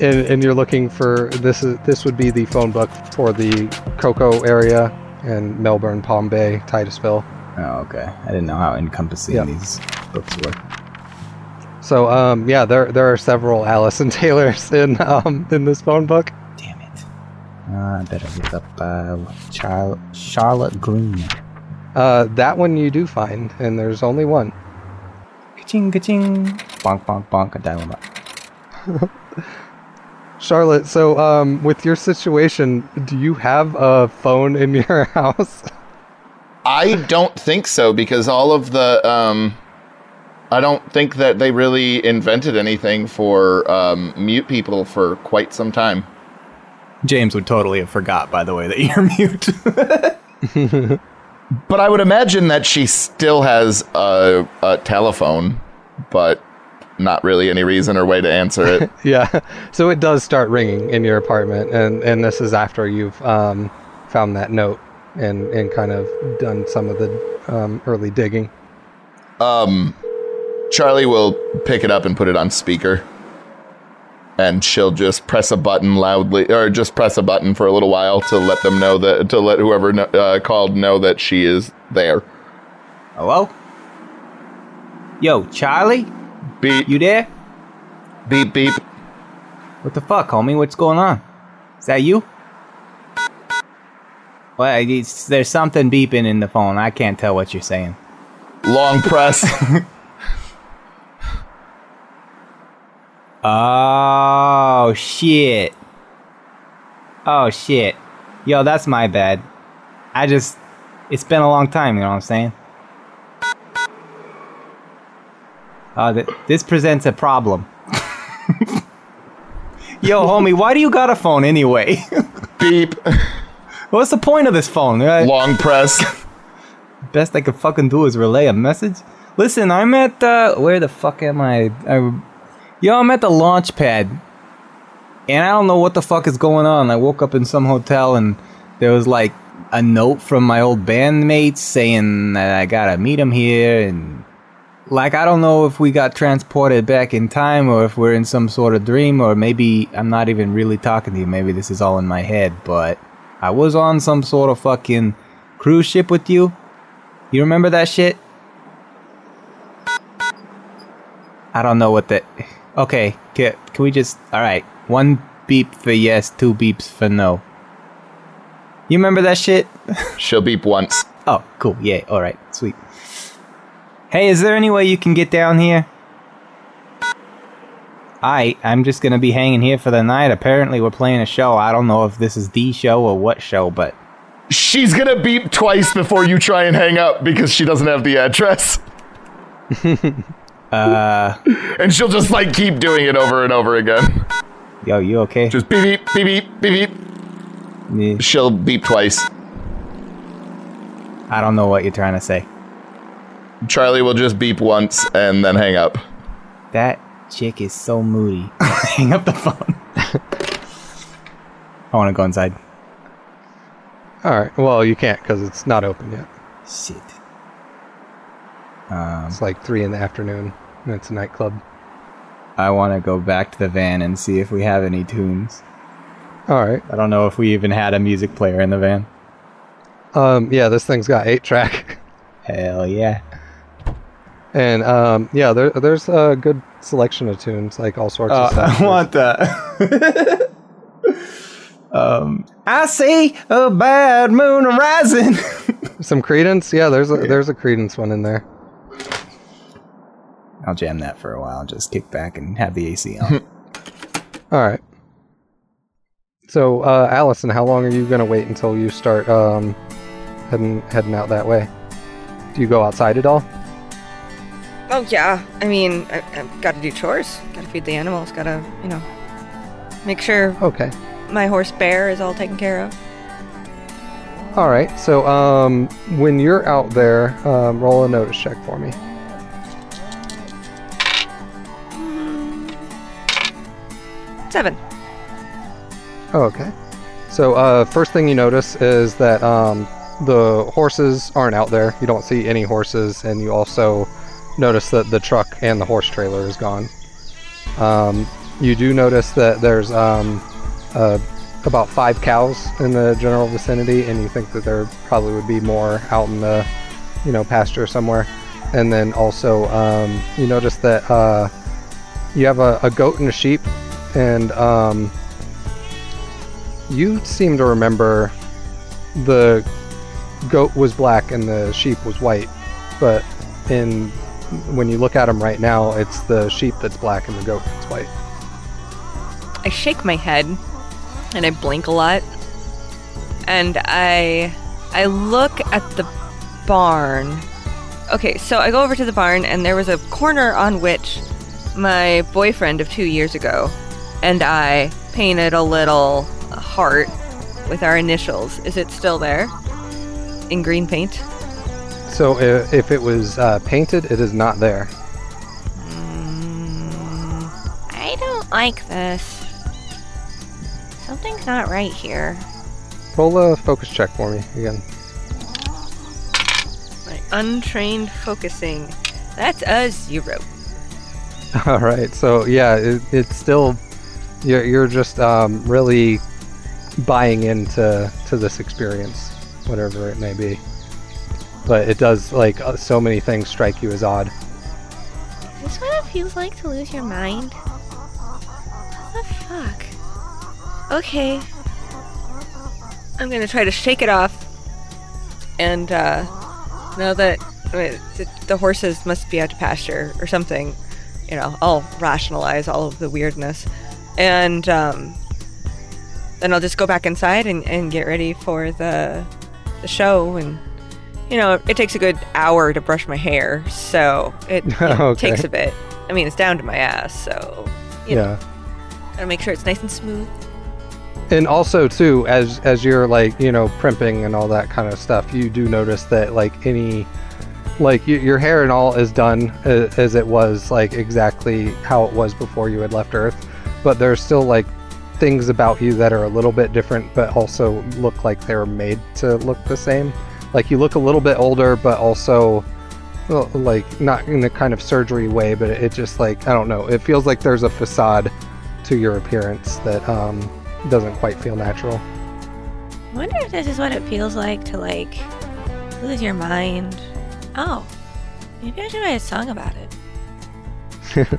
and, and you're looking for this is this would be the phone book for the Cocoa area and Melbourne, Palm Bay, Titusville. Oh, okay. I didn't know how encompassing Yeah. these books were. So um, yeah, there there are several Allison [laughs] Taylors in um, in this phone book. Damn it. Uh, I better look up uh, Char- Charlotte Green. Uh, that one you do find, and there's only one. Ka-ching, ka-ching. Bonk, bonk, bonk. Him up. [laughs] Charlotte, so um, with your situation, do you have a phone in [laughs] your house? I don't think so because all of the um I don't think that they really invented anything for um, mute people for quite some time. James would totally have forgot, by the way, that you're [laughs] mute. But I would imagine that she still has a, a telephone, but not really any reason or way to answer it. [laughs] yeah. So it does start ringing in your apartment, and and this is after you've um, found that note and and kind of done some of the um, early digging. um, Charlie will pick it up and put it on speaker. and she'll just press a button loudly, or just press a button for a little while to let them know that to let whoever kno- uh, called know that she is there. Hello? Yo, Charlie? Beep You there? beep beep. What the fuck, homie? What's going on? Is that you? Well, it's, there's something beeping in the phone. I can't tell what you're saying. Long press. [laughs] Oh shit. Oh shit. Yo, that's my bad. I just it's been a long time, you know what I'm saying? Uh, th- this presents a problem. [laughs] Yo, homie, why do you got a phone anyway? [laughs] beep. What's the point of this phone? Right? Long press. Best I could fucking do is relay a message. Listen, I'm at uh, where the fuck am I? I yo, I'm at the launch pad, and I don't know what the fuck is going on. I woke up in some hotel, and there was like a note from my old bandmates saying that I gotta meet him here, and like I don't know if we got transported back in time, or if we're in some sort of dream, or maybe I'm not even really talking to you. Maybe this is all in my head, but I was on some sort of fucking cruise ship with you. You remember that shit? I don't know what that. Okay, can, can we just. Alright, one beep for yes, two beeps for no. You remember that shit? She'll beep once. Oh, cool. Yeah, alright, sweet. Hey, is there any way you can get down here? I I'm just gonna be hanging here for the night. Apparently, we're playing a show. I don't know if this is the show or what show, but She's gonna beep twice before you try and hang up because she doesn't have the address. [laughs] [laughs] uh, And she'll just like keep doing it over and over again. yo, you okay? Just beep beep beep beep beep beep. Yeah, She'll beep twice. I don't know what you're trying to say. Charlie will just beep once and then hang up. That chick is so moody. [laughs] Hang up the phone. I want to go inside. All right. Well, you can't because it's not open yet. Shit. Um, It's like three in the afternoon, and it's a nightclub. I want to go back to the van and see if we have any tunes. All right. I don't know if we even had a music player in the van. Um. Yeah, this thing's got eight track, [laughs] Hell yeah. And um. Yeah, there, there's a good selection of tunes, like all sorts of Uh, stuff. [laughs] I want that. [laughs] um, I see a bad moon rising. [laughs] Some Creedence. Yeah, there's a there's a Creedence one in there. I'll jam that for a while. Just kick back and have the AC on. All right. So, uh, Allison, how long are you gonna wait until you start um, heading heading out that way? Do you go outside at all? Oh yeah. I mean, I, I've got to do chores. Got to feed the animals. Got to, you know, make sure Okay. my horse Bear is all taken care of. All right. So, um, when you're out there, um, roll a notice check for me. Seven. Oh, okay. So, uh, first thing you notice is that um, the horses aren't out there. You don't see any horses, and you also notice that the truck and the horse trailer is gone. Um, you do notice that there's um, uh, about five cows in the general vicinity, and you think that there probably would be more out in the, you know, pasture somewhere. And then also, um, you notice that uh, you have a, a goat and a sheep, and um, you seem to remember the goat was black and the sheep was white, but in when you look at them right now, it's the sheep that's black and the goat that's white. I shake my head and I blink a lot. And I I look at the barn. Okay, so I go over to the barn and there was a corner on which my boyfriend of 2 years ago and I painted a little heart with our initials. Is it still there? In green paint? So if, if it was uh, painted, it is not there. I don't like this. Something's not right here. Roll a focus check for me again. My untrained focusing. That's a zero. [laughs] All right. So yeah, it, it's still You're you're just um, really buying into to this experience, whatever it may be. But it does like uh, so many things strike you as odd. Is this what it feels like to lose your mind? What the fuck? Okay. I'm gonna try to shake it off. And uh, know that the, the horses must be out to pasture or something. You know, I'll rationalize all of the weirdness. And um, then I'll just go back inside and, and get ready for the, the show. And, you know, it takes a good hour to brush my hair. So it, [laughs] it Okay. takes a bit. I mean, it's down to my ass. So, you know, yeah. gotta make sure it's nice and smooth. and also too as as you're like you know primping and all that kind of stuff you do notice that like any like y- your hair and all is done a- as it was like exactly how it was before you had left earth but there's still like things about you that are a little bit different but also look like they're made to look the same like you look a little bit older but also well, like not in a kind of surgery way but it just like i don't know it feels like there's a facade to your appearance that um doesn't quite feel natural. I wonder if this is what it feels like to like lose your mind. Oh, maybe I should write a song about it. [laughs]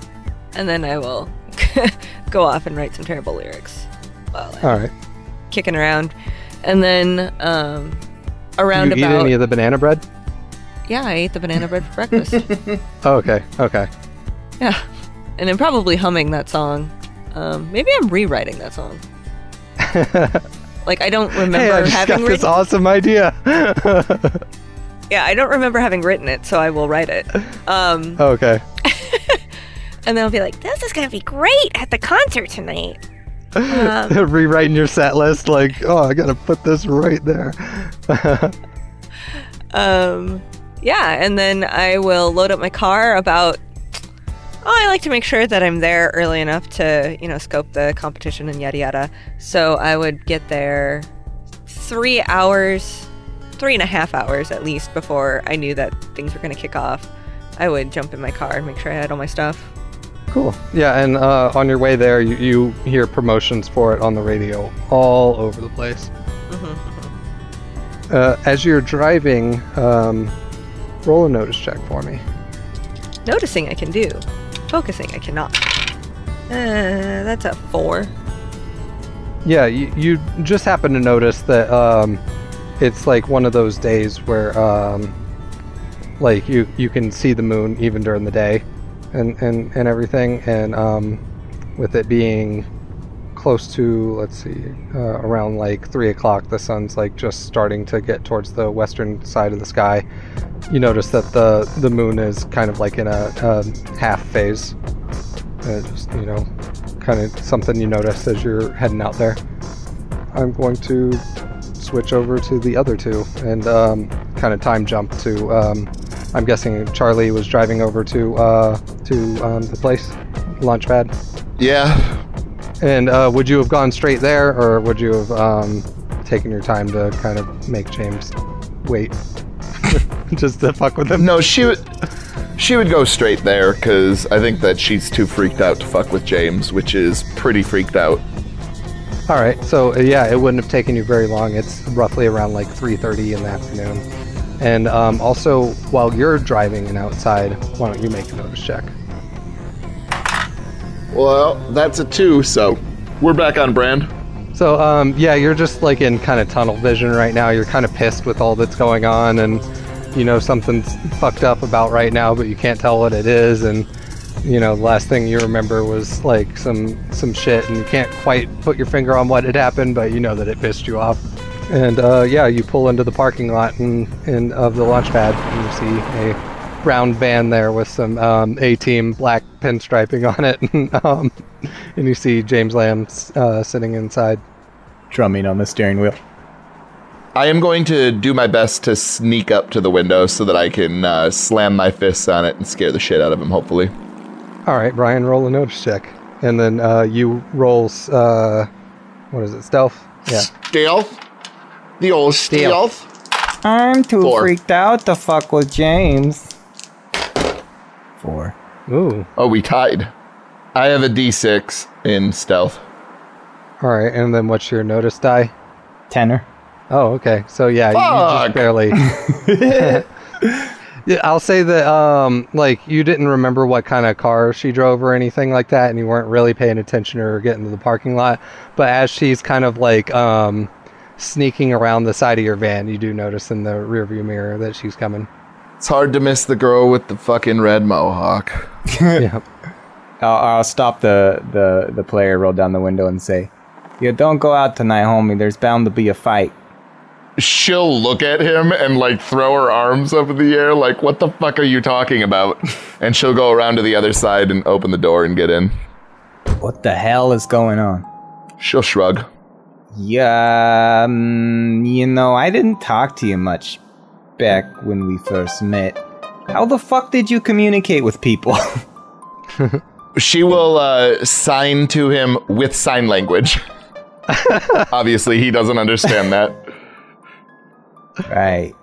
and then I will [laughs] go off and write some terrible lyrics All right. kicking around. And then um, You around eat about any of the banana bread? yeah, I ate the banana bread for breakfast. [laughs] Oh, okay. Okay. yeah, and I'm probably humming that song. Um, maybe I'm rewriting that song. [laughs] Like I don't remember hey, I just got having this awesome idea. [laughs] Yeah, I don't remember having written it, so I will write it. Um, okay. and then I'll be like, This is gonna be great at the concert tonight. [laughs] Um, Rewriting your set list, like, oh, I gotta put this right there. [laughs] Um, yeah, and then I will load up my car about. Oh, I like to make sure that I'm there early enough to, you know, scope the competition and yada yada. So I would get there three hours, three and a half hours at least before I knew that things were going to kick off. I would jump in my car and make sure I had all my stuff. Cool. Yeah, and uh, on your way there, you, you hear promotions for it on the radio all over the place. Uh, as you're driving, um, roll a notice check for me. Noticing I can do, focusing I cannot. Uh, that's a four. Yeah, you, you just happen to notice that um, it's like one of those days where um, like you you can see the moon even during the day and and, and everything and um, with it being close to let's see uh, around like three o'clock the sun's like just starting to get towards the western side of the sky you notice that the the moon is kind of like in a, a half phase. Uh, just you know kind of something you notice as you're heading out there. I'm going to switch over to the other two and um, kind of time jump to um, i'm guessing charlie was driving over to uh, to um, the place launchpad Yeah. and uh, would you have gone straight there, or would you have um, taken your time to kind of make James wait, [laughs] just to fuck with him? No, she would. She would go straight there because I think that she's too freaked out to fuck with James, which is pretty freaked out. All right, so yeah, it wouldn't have taken you very long. It's roughly around like 3:30 in the afternoon, and um, also while you're driving and outside, why don't you make a notice check? Well, that's a two, so we're back on brand. So um, yeah, you're just like in kind of tunnel vision right now. You're kind of pissed with all that's going on, and you know something's fucked up about right now, but you can't tell what it is. And you know, the last thing you remember was like some some shit, and you can't quite put your finger on what had happened, but you know that it pissed you off. And uh, yeah, you pull into the parking lot and, and of the launch pad, and you see a brown van there with some um, A-team black pinstriping on it, [laughs] and, um, and you see James Lamb uh, sitting inside. Drumming on the steering wheel. I am going to do my best to sneak up to the window so that I can uh, slam my fists on it and scare the shit out of him, hopefully. All right, Brian, roll a notice check, and then uh, you roll. Uh, what is it? Stealth. Yeah. Stealth? The old stealth? I'm too Four. freaked out to fuck with James. Four. Ooh. Oh, we tied. I have a d6 in stealth. All right, and then what's your notice die? Tenor. Oh, okay. So yeah, you- you just barely. [laughs] Yeah, I'll say that um like you didn't remember what kind of car she drove or anything like that and you weren't really paying attention or getting to the parking lot, but as she's kind of like um sneaking around the side of your van, you do notice in the rearview mirror that she's coming. It's hard to miss the girl with the fucking red mohawk. [laughs] yeah. I'll, I'll stop the, the, the player, roll down the window, and say, "You don't go out tonight, homie. There's bound to be a fight." She'll look at him and like throw her arms up in the air, like, what the fuck are you talking about? [laughs] And she'll go around to the other side and open the door and get in. What the hell is going on? She'll shrug. Yeah, um, you know, I didn't talk to you much back when we first met. How the fuck did you communicate with people? [laughs] She will uh, sign to him with sign language. [laughs] Obviously, he doesn't understand that. right.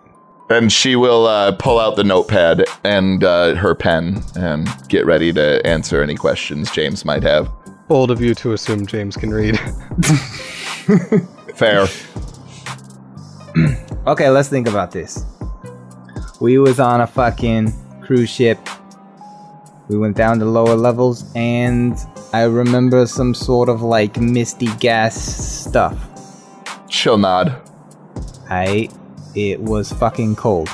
And she will uh, pull out the notepad and uh, her pen and get ready to answer any questions James might have. Bold of you to assume James can read. [laughs] [laughs] Fair. [clears throat] Okay, let's think about this. We was on a fucking cruise ship. We went down to lower levels, and I remember some sort of like misty gas stuff. She'll nod. I, it was fucking cold.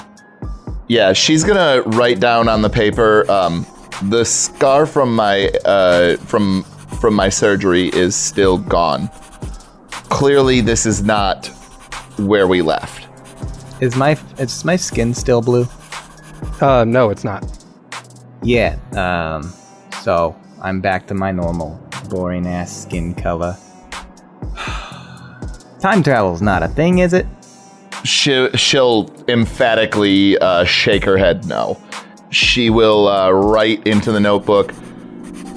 Yeah, she's gonna write down on the paper. Um, the scar from my uh, from from my surgery is still gone. Clearly, this is not where we left. Is my is my skin still blue? Uh no, it's not. Yeah. Um. So I'm back to my normal boring ass skin color. [sighs] Time travel's not a thing, is it? She, she'll emphatically uh, shake her head no. She will uh, write into the notebook,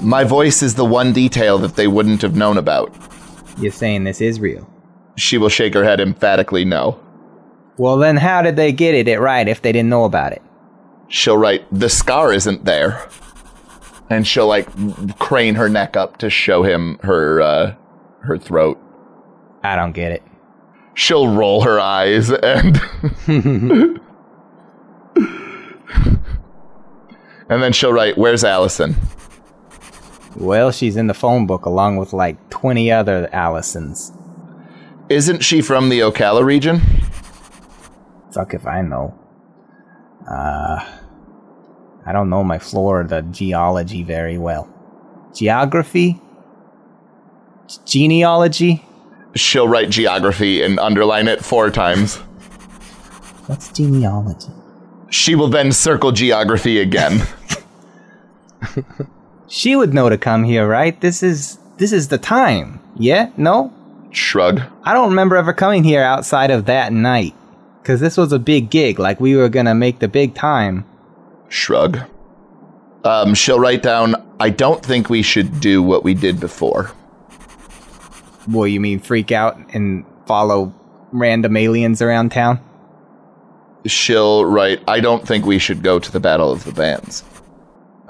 My voice is the one detail that they wouldn't have known about. You're saying this is real. She will shake her head emphatically no. Well, then how did they get it, right if they didn't know about it? She'll write, The scar isn't there. And she'll like crane her neck up to show him her uh, her throat. I don't get it. She'll roll her eyes and [laughs] [laughs] And then she'll write, Where's Allison? Well, she's in the phone book along with like 20 other Allisons. Isn't she from the Ocala region? Fuck if I know. Uh, I don't know my Florida geology very well. Geography? Genealogy? She'll write geography and underline it four times. What's genealogy? She will then circle geography again. [laughs] She would know to come here, right? This is this is the time. Yeah? No? Shrug. I don't remember ever coming here outside of that night. Cause this was a big gig, like we were gonna make the big time. Shrug. Um, she'll write down, I don't think we should do what we did before. What you mean freak out and follow random aliens around town? She'll write, I don't think we should go to the Battle of the Bands.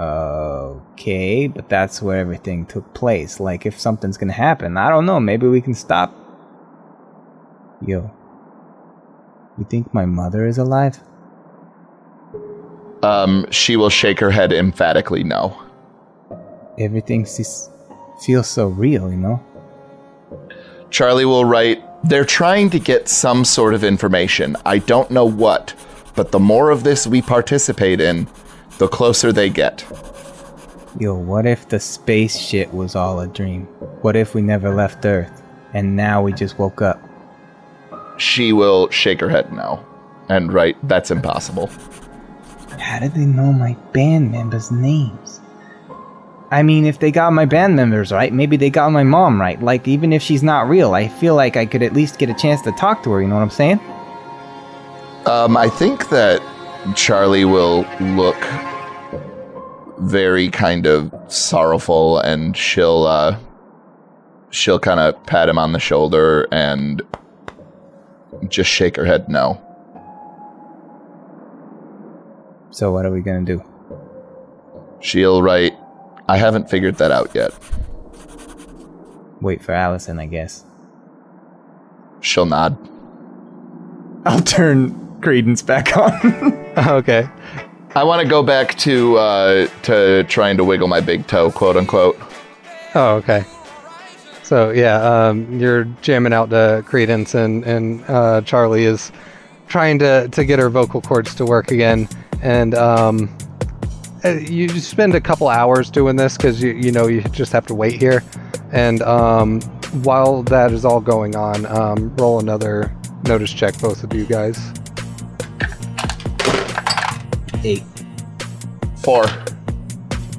Okay, but that's where everything took place. Like, if something's gonna happen, I don't know. Maybe we can stop. Yo, you think my mother is alive? Um, she will shake her head emphatically no. Everything sees, feels so real, you know? Charlie will write, They're trying to get some sort of information. I don't know what, but the more of this we participate in, the closer they get. Yo, what if the space shit was all a dream? What if we never left Earth, and now we just woke up? She will shake her head no and write, That's impossible. How did they know my band members' names? I mean, if they got my band members right, maybe they got my mom right. Like, even if she's not real, I feel like I could at least get a chance to talk to her, you know what I'm saying? Um, I think that Charlie will look very kind of sorrowful and she'll uh she'll kind of pat him on the shoulder and just shake her head no. So, what are we gonna do? She'll write, I haven't figured that out yet. wait for Allison, I guess. She'll nod. I'll turn Creedence back on. [laughs] okay. I want to go back to uh, to trying to wiggle my big toe, quote unquote. Oh, okay. So yeah, um, you're jamming out to Creedence, and and uh, Charlie is trying to to get her vocal cords to work again, and um, uh, you spend a couple hours doing this because you you know you just have to wait here, and um, while that is all going on, um, roll another notice check, both of you guys. Eight. Four.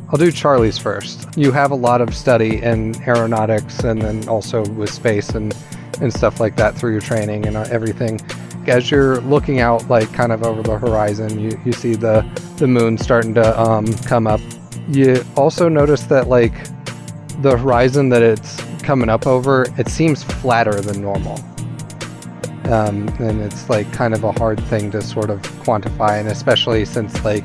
I'll do Charlie's first. You have a lot of study in aeronautics and then also with space and, and stuff like that through your training and uh, everything. As you're looking out, like kind of over the horizon, you, you see the, the moon starting to um, come up. You also notice that, like, the horizon that it's coming up over, it seems flatter than normal. Um, and it's like kind of a hard thing to sort of quantify, and especially since, like,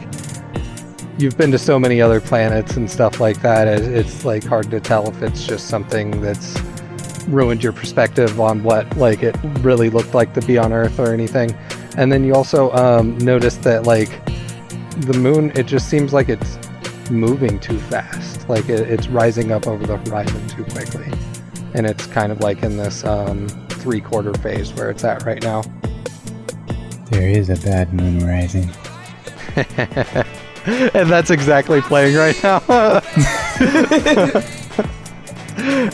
you've been to so many other planets and stuff like that. It's like hard to tell if it's just something that's ruined your perspective on what like it really looked like to be on Earth or anything. And then you also um, notice that like the moon, it just seems like it's moving too fast. Like it, it's rising up over the horizon too quickly, and it's kind of like in this um, three-quarter phase where it's at right now. There is a bad moon rising. [laughs] and that's exactly playing right now. [laughs]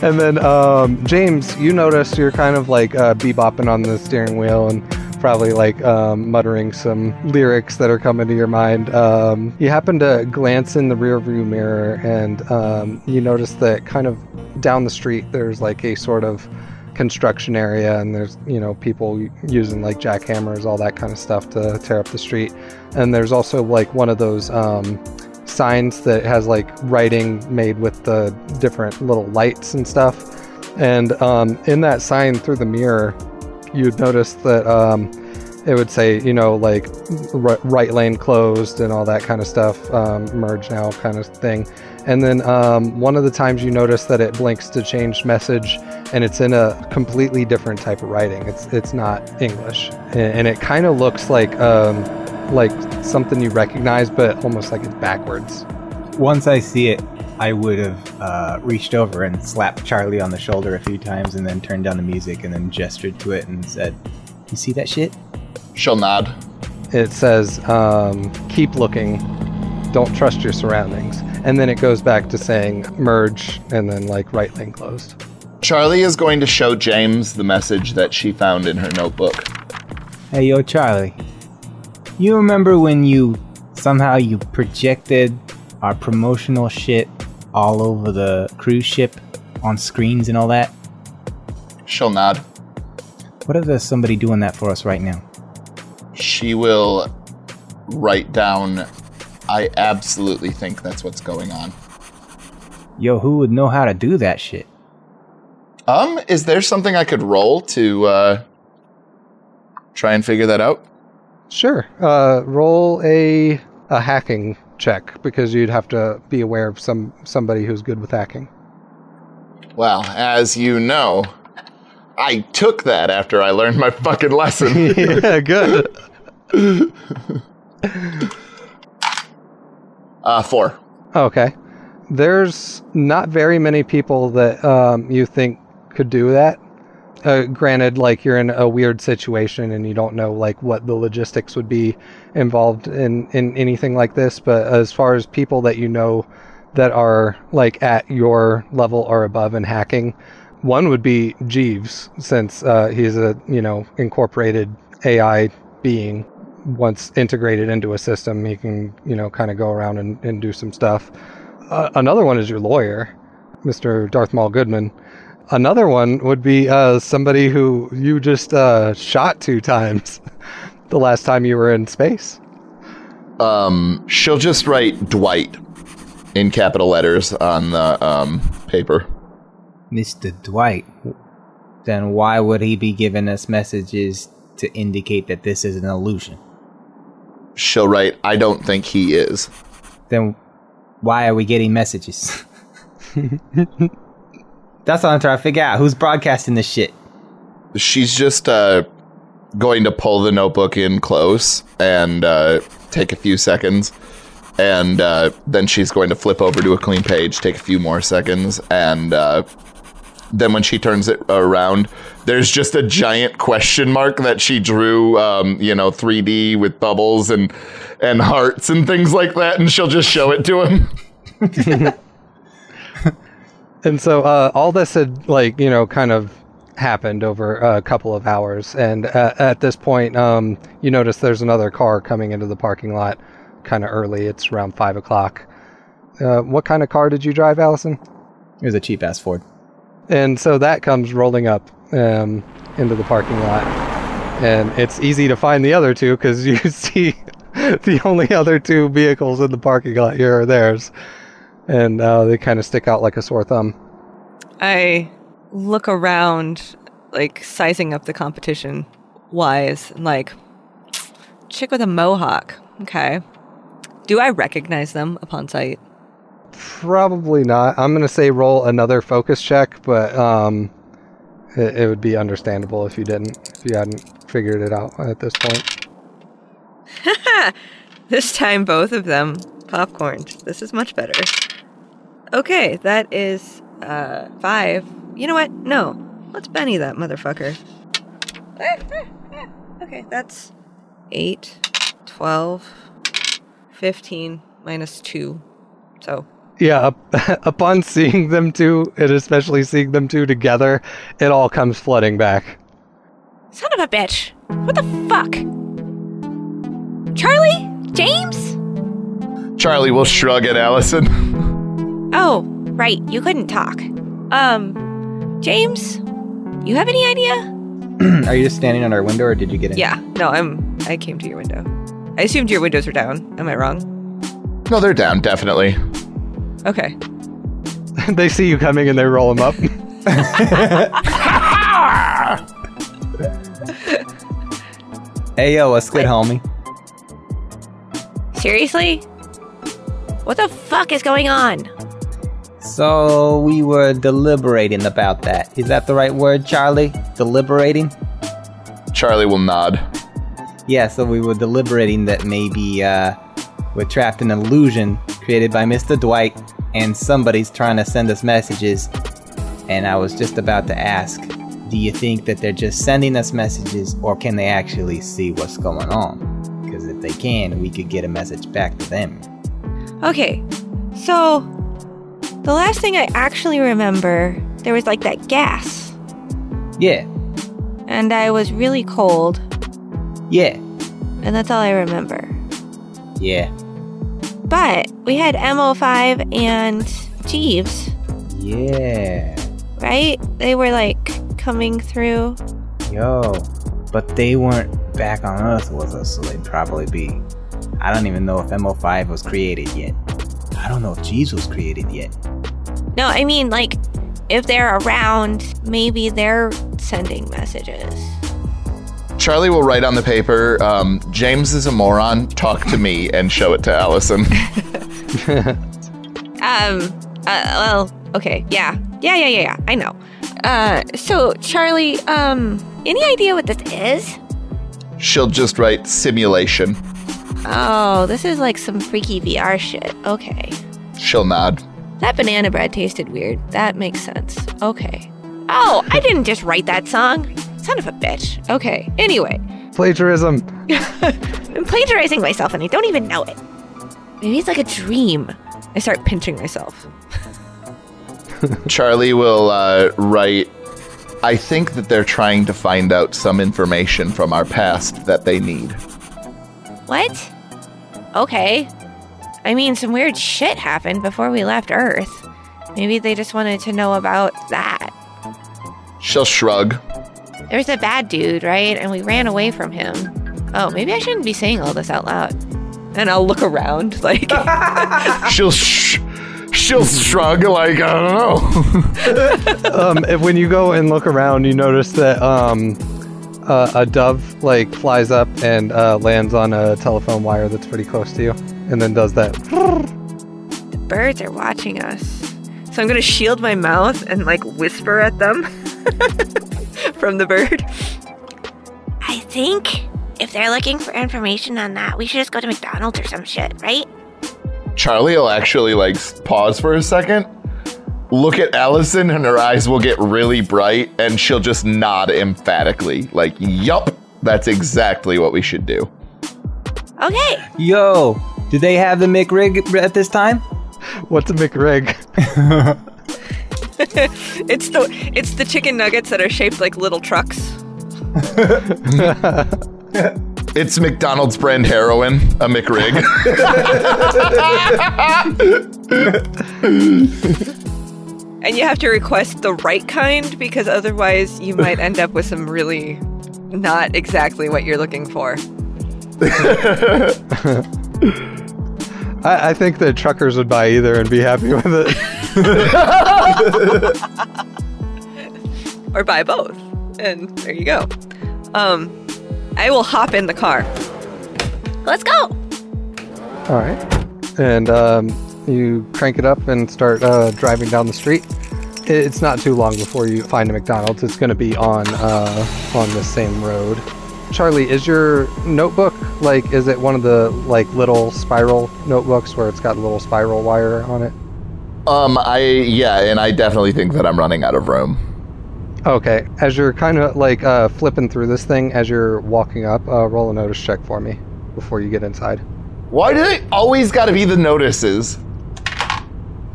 and then um, James, you notice you're kind of like uh, bebopping on the steering wheel and probably like um, muttering some lyrics that are coming to your mind. Um, you happen to glance in the rearview mirror and um, you notice that kind of down the street there's like a sort of construction area and there's you know people using like jackhammers all that kind of stuff to tear up the street. And there's also like one of those um, signs that has like writing made with the different little lights and stuff. And um, in that sign through the mirror you'd notice that um, it would say you know like right lane closed and all that kind of stuff um, merge now kind of thing and then um, one of the times you notice that it blinks to change message and it's in a completely different type of writing it's it's not english and, and it kind of looks like um, like something you recognize but almost like it's backwards Once I see it, I would have uh, reached over and slapped Charlie on the shoulder a few times and then turned down the music and then gestured to it and said, You see that shit? She'll nod. it says um, keep looking don't trust your surroundings and then it goes back to saying merge and then like right lane closed Charlie is going to show James the message that she found in her notebook. Hey, yo, Charlie. You remember when you somehow you projected our promotional shit all over the cruise ship on screens and all that? She'll nod. What if there's somebody doing that for us right now? She will write down. I absolutely think that's what's going on. Yo, who would know how to do that shit? Um, is there something I could roll to uh, try and figure that out? sure uh, roll a a hacking check because you'd have to be aware of some somebody who's good with hacking Well, as you know, I took that after I learned my fucking lesson. [laughs] yeah good [laughs] uh, four. okay. There's not very many people that um, you think could do that. Uh, granted like you're in a weird situation and you don't know like what the logistics would be involved in in anything like this but as far as people that you know that are like at your level or above in hacking one would be jeeves since uh, he's a you know incorporated ai being once integrated into a system he can you know kind of go around and, and do some stuff uh, another one is your lawyer mr darth maul goodman Another one would be uh, somebody who you just uh, shot two times [laughs] the last time you were in space. Um, she'll just write Dwight in capital letters on the um, paper. Mr. Dwight. Then why would he be giving us messages to indicate that this is an illusion? She'll write, I don't think he is. Then why are we getting messages? [laughs] That's what I'm trying to figure out. Who's broadcasting this shit? She's just uh, going to pull the notebook in close and uh, take a few seconds. And uh, then she's going to flip over to a clean page, take a few more seconds, and uh, then when she turns it around, there's just a giant question mark that she drew, um, you know, 3D with bubbles and and hearts and things like that, and she'll just show it to him. [laughs] And so uh, all this had, like, you know, kind of happened over a couple of hours. And uh, at this point, um, you notice there's another car coming into the parking lot kind of early. It's around 5 o'clock. Uh, what kind of car did you drive, Allison? It was a cheap ass Ford. And so that comes rolling up um, into the parking lot. And it's easy to find the other two because you [laughs] see [laughs] the only other two vehicles in the parking lot here are theirs. And uh, they kind of stick out like a sore thumb. I look around, like sizing up the competition wise, and like, chick with a mohawk. Okay. Do I recognize them upon sight? Probably not. I'm to say roll another focus check, but um, it, it would be understandable if you didn't, if you hadn't figured it out at this point. [laughs] This time, both of them popcorned. This is much better. Okay, that is uh five. You know what? No, let's Benny that motherfucker. [laughs] Okay, that's eight, twelve, fifteen minus two. So Yeah, [laughs] upon seeing them two, and especially seeing them two together, it all comes flooding back. Son of a bitch. What the fuck? Charlie? James? Charlie will shrug at Allison. Oh, right. You couldn't talk. Um, James? You have any idea? [clears throat] Are you just standing on our window or did you get in? yeah, no, I'm. I came to your window. I assumed your windows were down. Am I wrong? no, they're down, definitely. Okay. [laughs] they see you coming and they roll them up. [laughs] Hey yo, what's good, homie? Seriously? What the fuck is going on? So we were deliberating about that. Is that the right word, Charlie? Deliberating? Charlie will nod. Yeah, so we were deliberating that maybe uh, we're trapped in an illusion created by Mr. Dwight, and somebody's trying to send us messages. And I was just about to ask, do you think that they're just sending us messages, or can they actually see what's going on? Because if they can, we could get a message back to them. Okay, so the last thing I actually remember, there was like that gas, Yeah, and I was really cold, yeah, and that's all I remember. yeah, But we had MO5 and Jeeves, yeah. right? They were like coming through. Yo, but they weren't back on Earth with us, so they'd probably be. I don't even know if MO5 was created yet. I don't know if Jeeves was created yet. No, I mean, like, if they're around, maybe they're sending messages. Charlie will write on the paper, um, James is a moron, talk to me, and show it to Allison. [laughs] [laughs] Um, uh, well, okay, yeah. Yeah, yeah, yeah, yeah, I know. Uh, so, Charlie, um, any idea what this is? She'll just write simulation. Oh, this is like some freaky VR shit. Okay. She'll nod. That banana bread tasted weird. That makes sense. Okay. Oh, I didn't just write that song. Son of a bitch. Okay. Anyway, Plagiarism. I'm [laughs] plagiarizing myself and I don't even know it. Maybe it's like a dream. I start pinching myself. [laughs] Charlie will uh, write, I think that they're trying to find out some information from our past that they need. What? Okay. I mean, some weird shit happened before we left Earth. Maybe they just wanted to know about that. She'll shrug. There's a bad dude, right? And we ran away from him. Oh, maybe I shouldn't be saying all this out loud. And I'll look around, [laughs] like, She'll sh- she'll shrug like I don't know. [laughs] um, if- when you go and look around, you notice that um, uh, a dove like flies up and uh, lands on a telephone wire that's pretty close to you, and then does that. The birds are watching us. So I'm gonna shield my mouth and like whisper at them [laughs] from the bird. I think if they're looking for information on that, we should just go to McDonald's or some shit, right? Charlie will actually like pause for a second, look at Allison, and her eyes will get really bright, and she'll just nod emphatically, like, "Yup, that's exactly what we should do." Okay. Yo, do they have the McRig at this time? What's a McRig? [laughs] [laughs] It's the it's the chicken nuggets that are shaped like little trucks. [laughs] It's McDonald's brand heroin, a McRig. [laughs] And you have to request the right kind because otherwise you might end up with some really not exactly what you're looking for. I, I think that truckers would buy either and be happy with it. [laughs] Or buy both. And there you go. Um I will hop in the car. Let's go. All right. And um, you crank it up and start uh, driving down the street. It's not too long before you find a McDonald's. It's going to be on uh, on the same road. Charlie, is your notebook like? Is it one of the like little spiral notebooks where it's got a little spiral wire on it? Um, I yeah, and I definitely think that I'm running out of room. Okay. As you're kind of like uh, flipping through this thing, as you're walking up, uh, roll a notice check for me before you get inside. Why do they always got to be the notices?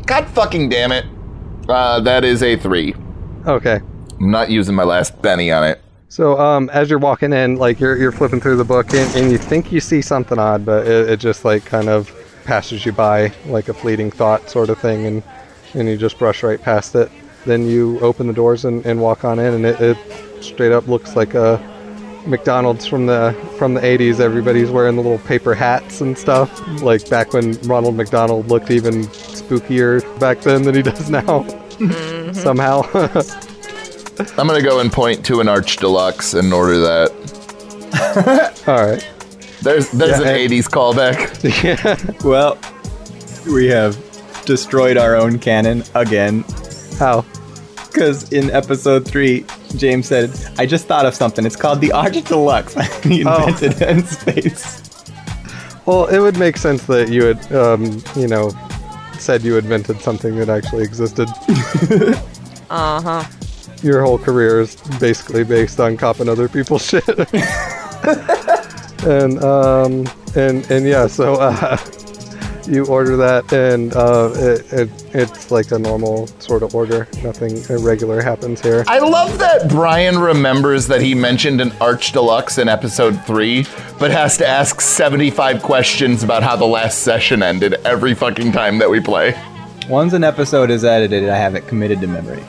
God fucking damn it! Uh, that is a three. Okay. I'm not using my last penny on it. So um, as you're walking in, like you're you're flipping through the book and, and you think you see something odd, but it, it just like kind of passes you by like a fleeting thought sort of thing, and and you just brush right past it. Then you open the doors and, and walk on in, and it, it straight up looks like a McDonald's from the from the 80s. Everybody's wearing the little paper hats and stuff, like back when Ronald McDonald looked even spookier back then than he does [laughs] now. Mm-hmm. Somehow. I'm gonna go and point to an Arch Deluxe and order that. [laughs] All right. There's there's Yeah, an and- 80s callback. [laughs] yeah. Well, we have destroyed our own canon again. How? Because in episode three, James said, I just thought of something. It's called the Arch Deluxe. [laughs] he Oh. invented it in space. Well, it would make sense that you had, um, you know, said you invented something that actually existed. [laughs] Uh-huh. Your whole career is basically based on copying other people's shit. And um, and and yeah, so [laughs] uh, you order that, and uh, it, it it's like a normal sort of order. Nothing irregular happens here. I love that Brian remembers that he mentioned an Arch Deluxe in episode 3, but has to ask 75 questions about how the last session ended every fucking time that we play. Once an episode is edited, I have it committed to memory.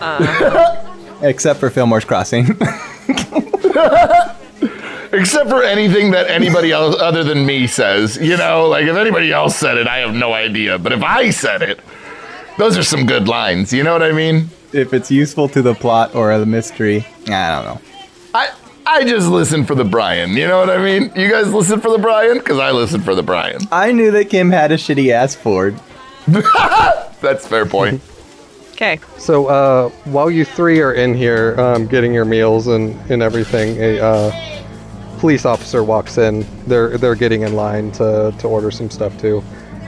Uh, [laughs] Except for Fillmore's Crossing. [laughs] Except for anything that anybody else other than me says. You know, like if anybody else said it, I have no idea. But if I said it, those are some good lines. You know what I mean? if it's useful to the plot or the mystery, I don't know. I I just listen for the Brian. You know what I mean? You guys listen for the Brian? Because I listen for the Brian. I knew that Kim had a shitty ass Ford. [laughs] That's fair point. okay. So uh, while you three are in here um, getting your meals and, and everything, a uh, police officer walks in. They're they're getting in line to, to order some stuff too,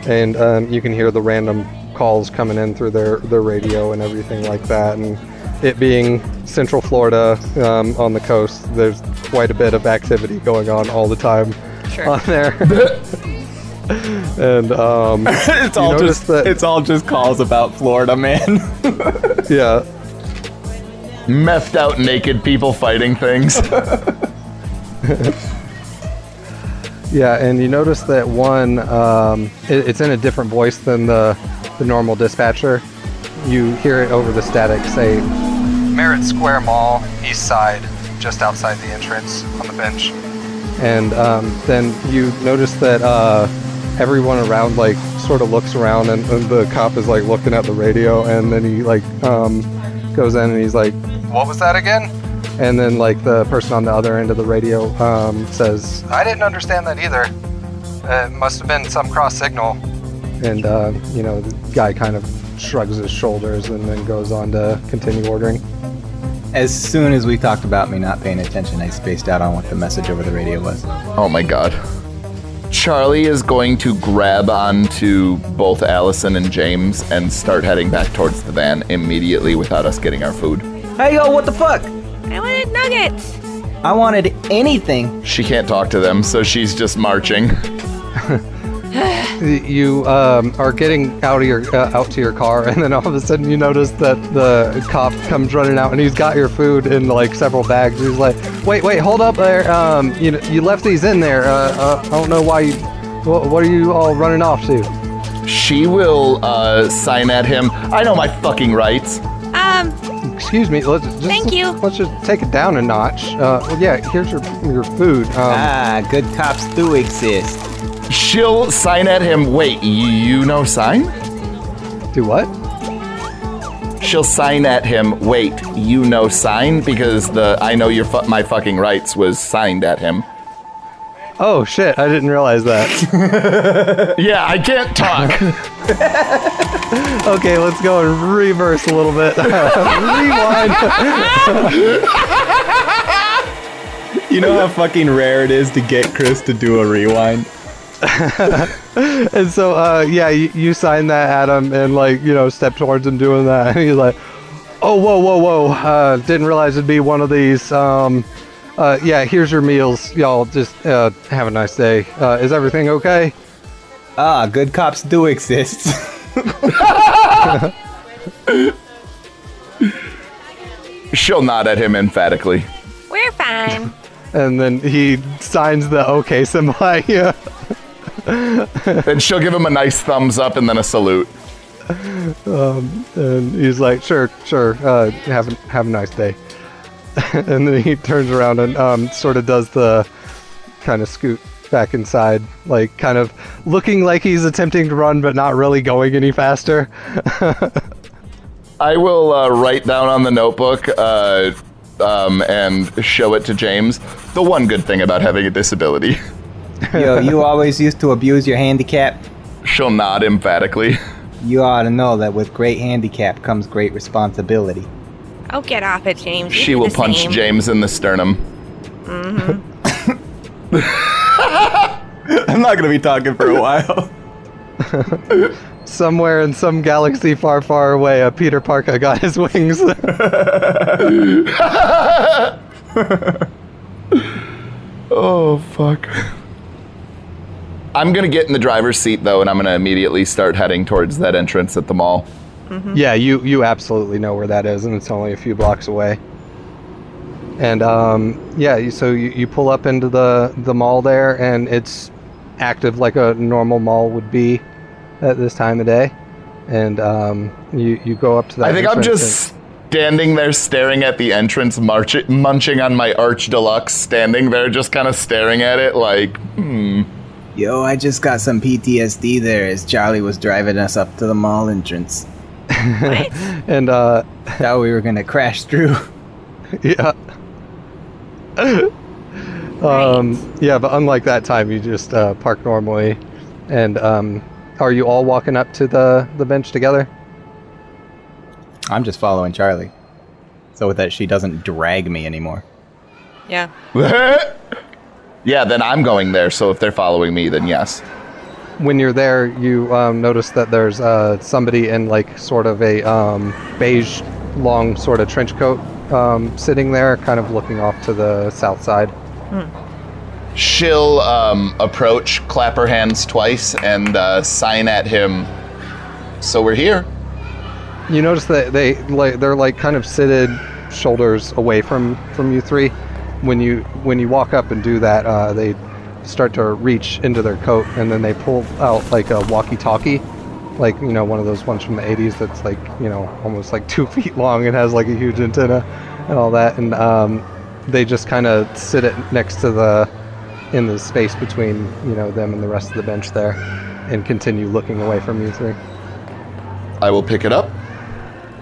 and um, you can hear the random calls coming in through their, their radio and everything like that. And it being Central Florida um, on the coast, there's quite a bit of activity going on all the time Sure. on there. [laughs] and um, [laughs] it's all just that- it's all just calls about Florida, man. yeah, [laughs] Methed out naked people fighting things. [laughs] Yeah, and you notice that one, um, it, it's in a different voice than the, the normal dispatcher. You hear it over the static say, Merritt Square Mall, east side, just outside the entrance on the bench. and um, then you notice that uh, everyone around like sort of looks around, and, and the cop is like looking at the radio, and then he like um, goes in and he's like, What was that again? And then like the person on the other end of the radio um, says, I didn't understand that either. It must have been some cross signal. and uh, you know the guy kind of shrugs his shoulders and then goes on to continue ordering. As soon as we talked about me not paying attention, I spaced out on what the message over the radio was. Oh my god. Charlie is going to grab onto both Allison and James and start heading back towards the van immediately without us getting our food. Hey yo, what the fuck? I wanted nuggets. I wanted anything. She can't talk to them, so she's just marching. [sighs] You um, are getting out of your uh, out to your car, and then all of a sudden you notice that the cop comes running out, and he's got your food in like several bags. He's like, "Wait, wait, hold up there! Um, you you left these in there. Uh, uh, I don't know why you. What, what are you all running off to?" She will uh, sign at him. I know my fucking rights. Um, Excuse me. Let's just, Thank you. Let's just take it down a notch. Uh, well, yeah, here's your your food. Um, Ah, good cops do exist. She'll sign at him. Wait, you know sign? do what? She'll sign at him. Wait, you know sign because the I know your fu- my fucking rights was signed at him. Oh shit! I didn't realize that. [laughs] Yeah, I can't talk. [laughs] [laughs] okay, let's go and reverse a little bit. [laughs] Rewind. You know how fucking rare it is to get Chris to do a rewind? [laughs] And so, uh, yeah, you, you sign that Adam, and, like, you know, step towards him doing that. And he's like, oh, whoa, whoa, whoa. Uh, didn't realize it'd be one of these. Um, uh, yeah, here's your meals. Y'all just uh, have a nice day. Uh, is everything okay? Ah, good cops do exist. [laughs] She'll nod at him emphatically. we're fine. And then he signs the okay symbol at you. Then she'll give him a nice thumbs up and then a salute. And he's like, sure, sure. Uh, have, a, have a nice day. [laughs] and then he turns around and um, sort of does the kind of scoot back inside, like kind of looking like he's attempting to run, but not really going any faster. [laughs] I will uh, write down on the notebook uh, um, and show it to James. The one good thing about having a disability. Yo, [laughs] you always used to abuse your handicap. She'll nod emphatically. You ought to know that with great handicap comes great responsibility. Oh, get off it, James. You She will punch same. James in the sternum. [laughs] I'm not gonna be talking for a while. [laughs] Somewhere in some galaxy far, far away, a Peter Parker got his wings. [laughs] Oh, fuck. I'm gonna get in the driver's seat though, and I'm gonna immediately start heading towards that entrance at the mall. yeah, you you absolutely know where that is, and it's only a few blocks away. And um, yeah, so you, you pull up into the the mall there, and it's active like a normal mall would be at this time of day. And um, you you go up to that. I think I'm entrance just standing there staring at the entrance, march- munching on my Arch Deluxe, standing there just kind of staring at it like, hmm. Yo, I just got some PTSD there as Charlie was driving us up to the mall entrance. [laughs] and, and uh, Thought we were gonna crash through. [laughs] yeah. Um, yeah, but unlike that time, you just uh, park normally. And um, are you all walking up to the, the bench together? I'm just following Charlie. So that she doesn't drag me anymore. Yeah. [laughs] yeah, then I'm going there, so if they're following me, then yes. When you're there, you um, notice that there's uh, somebody in like sort of a um, beige, long sort of trench coat um, sitting there, kind of looking off to the south side. She'll um, approach, clap her hands twice, and uh, sign at him. So we're here. You notice that they like they're like kind of seated shoulders away from from you three. When you when you walk up and do that, uh, they start to reach into their coat and then they pull out like a walkie-talkie, like you know one of those ones from the 80s that's like you know almost like [laughs] two feet long and has like a huge antenna and all that. And um, they just kind of sit it next to the in the space between you know them and the rest of the bench there, and continue looking away from you three. I will pick it up.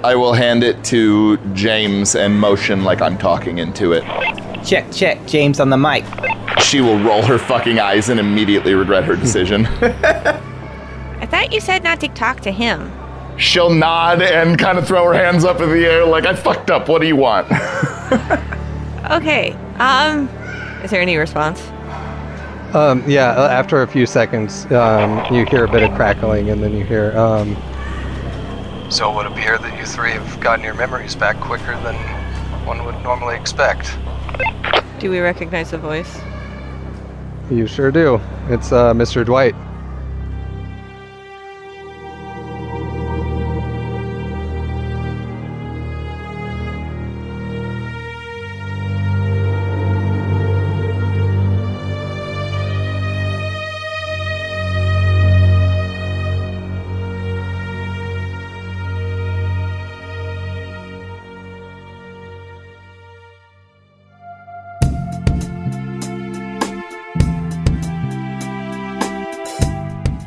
I will hand it to James and motion like I'm talking into it. Check, check, James on the mic. She will roll her fucking eyes and immediately regret her decision. [laughs] I thought you said not to talk to him. she'll nod and kind of throw her hands up in the air like I fucked up. What do you want? [laughs] Okay. Um, is there any response? Um, yeah, uh, after a few seconds, um, you hear a bit of crackling, and then you hear, um, So it would appear that you three have gotten your memories back quicker than one would normally expect. Do we recognize the voice? you sure do. It's uh, Mr. Dwight.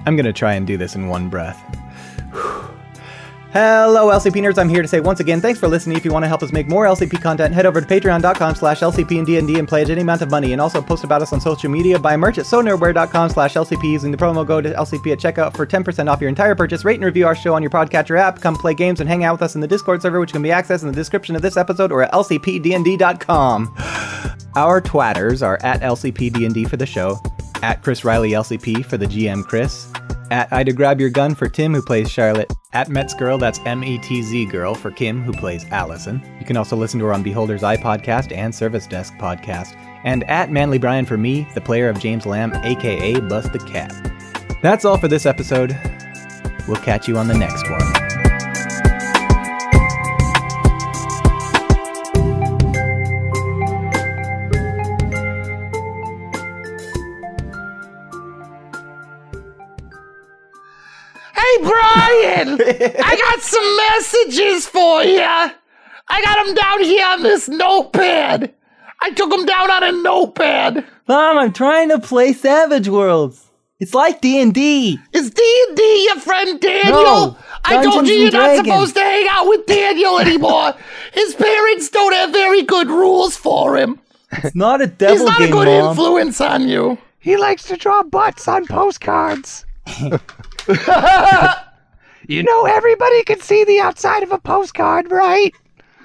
I'm gonna try and do this in one breath. Hello, LCP nerds. I'm here to say once again, thanks for listening. If you want to help us make more LCP content, head over to patreon.com slash LCP and D&D and pledge any amount of money. And also post about us on social media. Buy merch at sonerdware.com slash LCP using the promo code LCP at checkout for 10% off your entire purchase. Rate and review our show on your podcatcher app. Come play games and hang out with us in the Discord server, which can be accessed in the description of this episode or at lcpdnd.com. Our twatters are at LCPDND for the show, at Chris Riley LCP for the GM Chris, at Ida Grab Your Gun for Tim, who plays Charlotte, at Metz Girl, that's M E T Z Girl for Kim, who plays Allison. You can also listen to her on Beholder's Eye podcast and Service Desk podcast, and at Manly Brian for me, the player of James Lamb, aka Bust the Cat. That's all for this episode. We'll catch you on the next one. Hey, Brian! I got some messages for you. I got them down here on this notepad. I took them down on a notepad. Mom, I'm trying to play Savage Worlds. It's like D&D. Is D&D your friend Daniel? No, I told you you're and not supposed to hang out with Daniel anymore. [laughs] His parents don't have very good rules for him. It's not a devil He's not game, a good Mom. influence on you. He likes to draw butts on postcards. [laughs] [laughs] you know, everybody can see the outside of a postcard, right?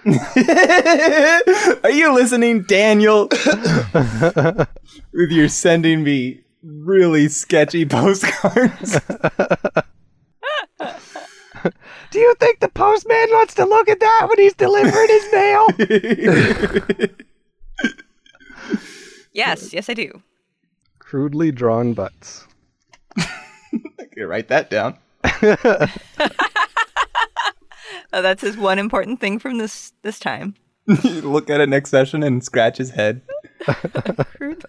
[laughs] Are you listening, Daniel? With your sending me really sketchy postcards. [laughs] Do you think the postman wants to look at that when he's delivering his mail? Yes, yes, I do. Crudely drawn butts. [laughs] okay, write that down. [laughs] Oh, that's his one important thing from this this time. [laughs] Look at it next session and scratch his head.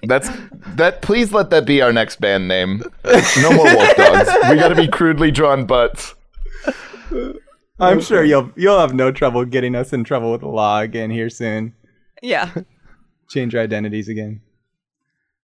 That's that. Please let that be our next band name. No more wolf dogs. We got to be crudely drawn butts. I'm sure you'll you'll have no trouble getting us in trouble with the law again here soon. Yeah. Change our identities again.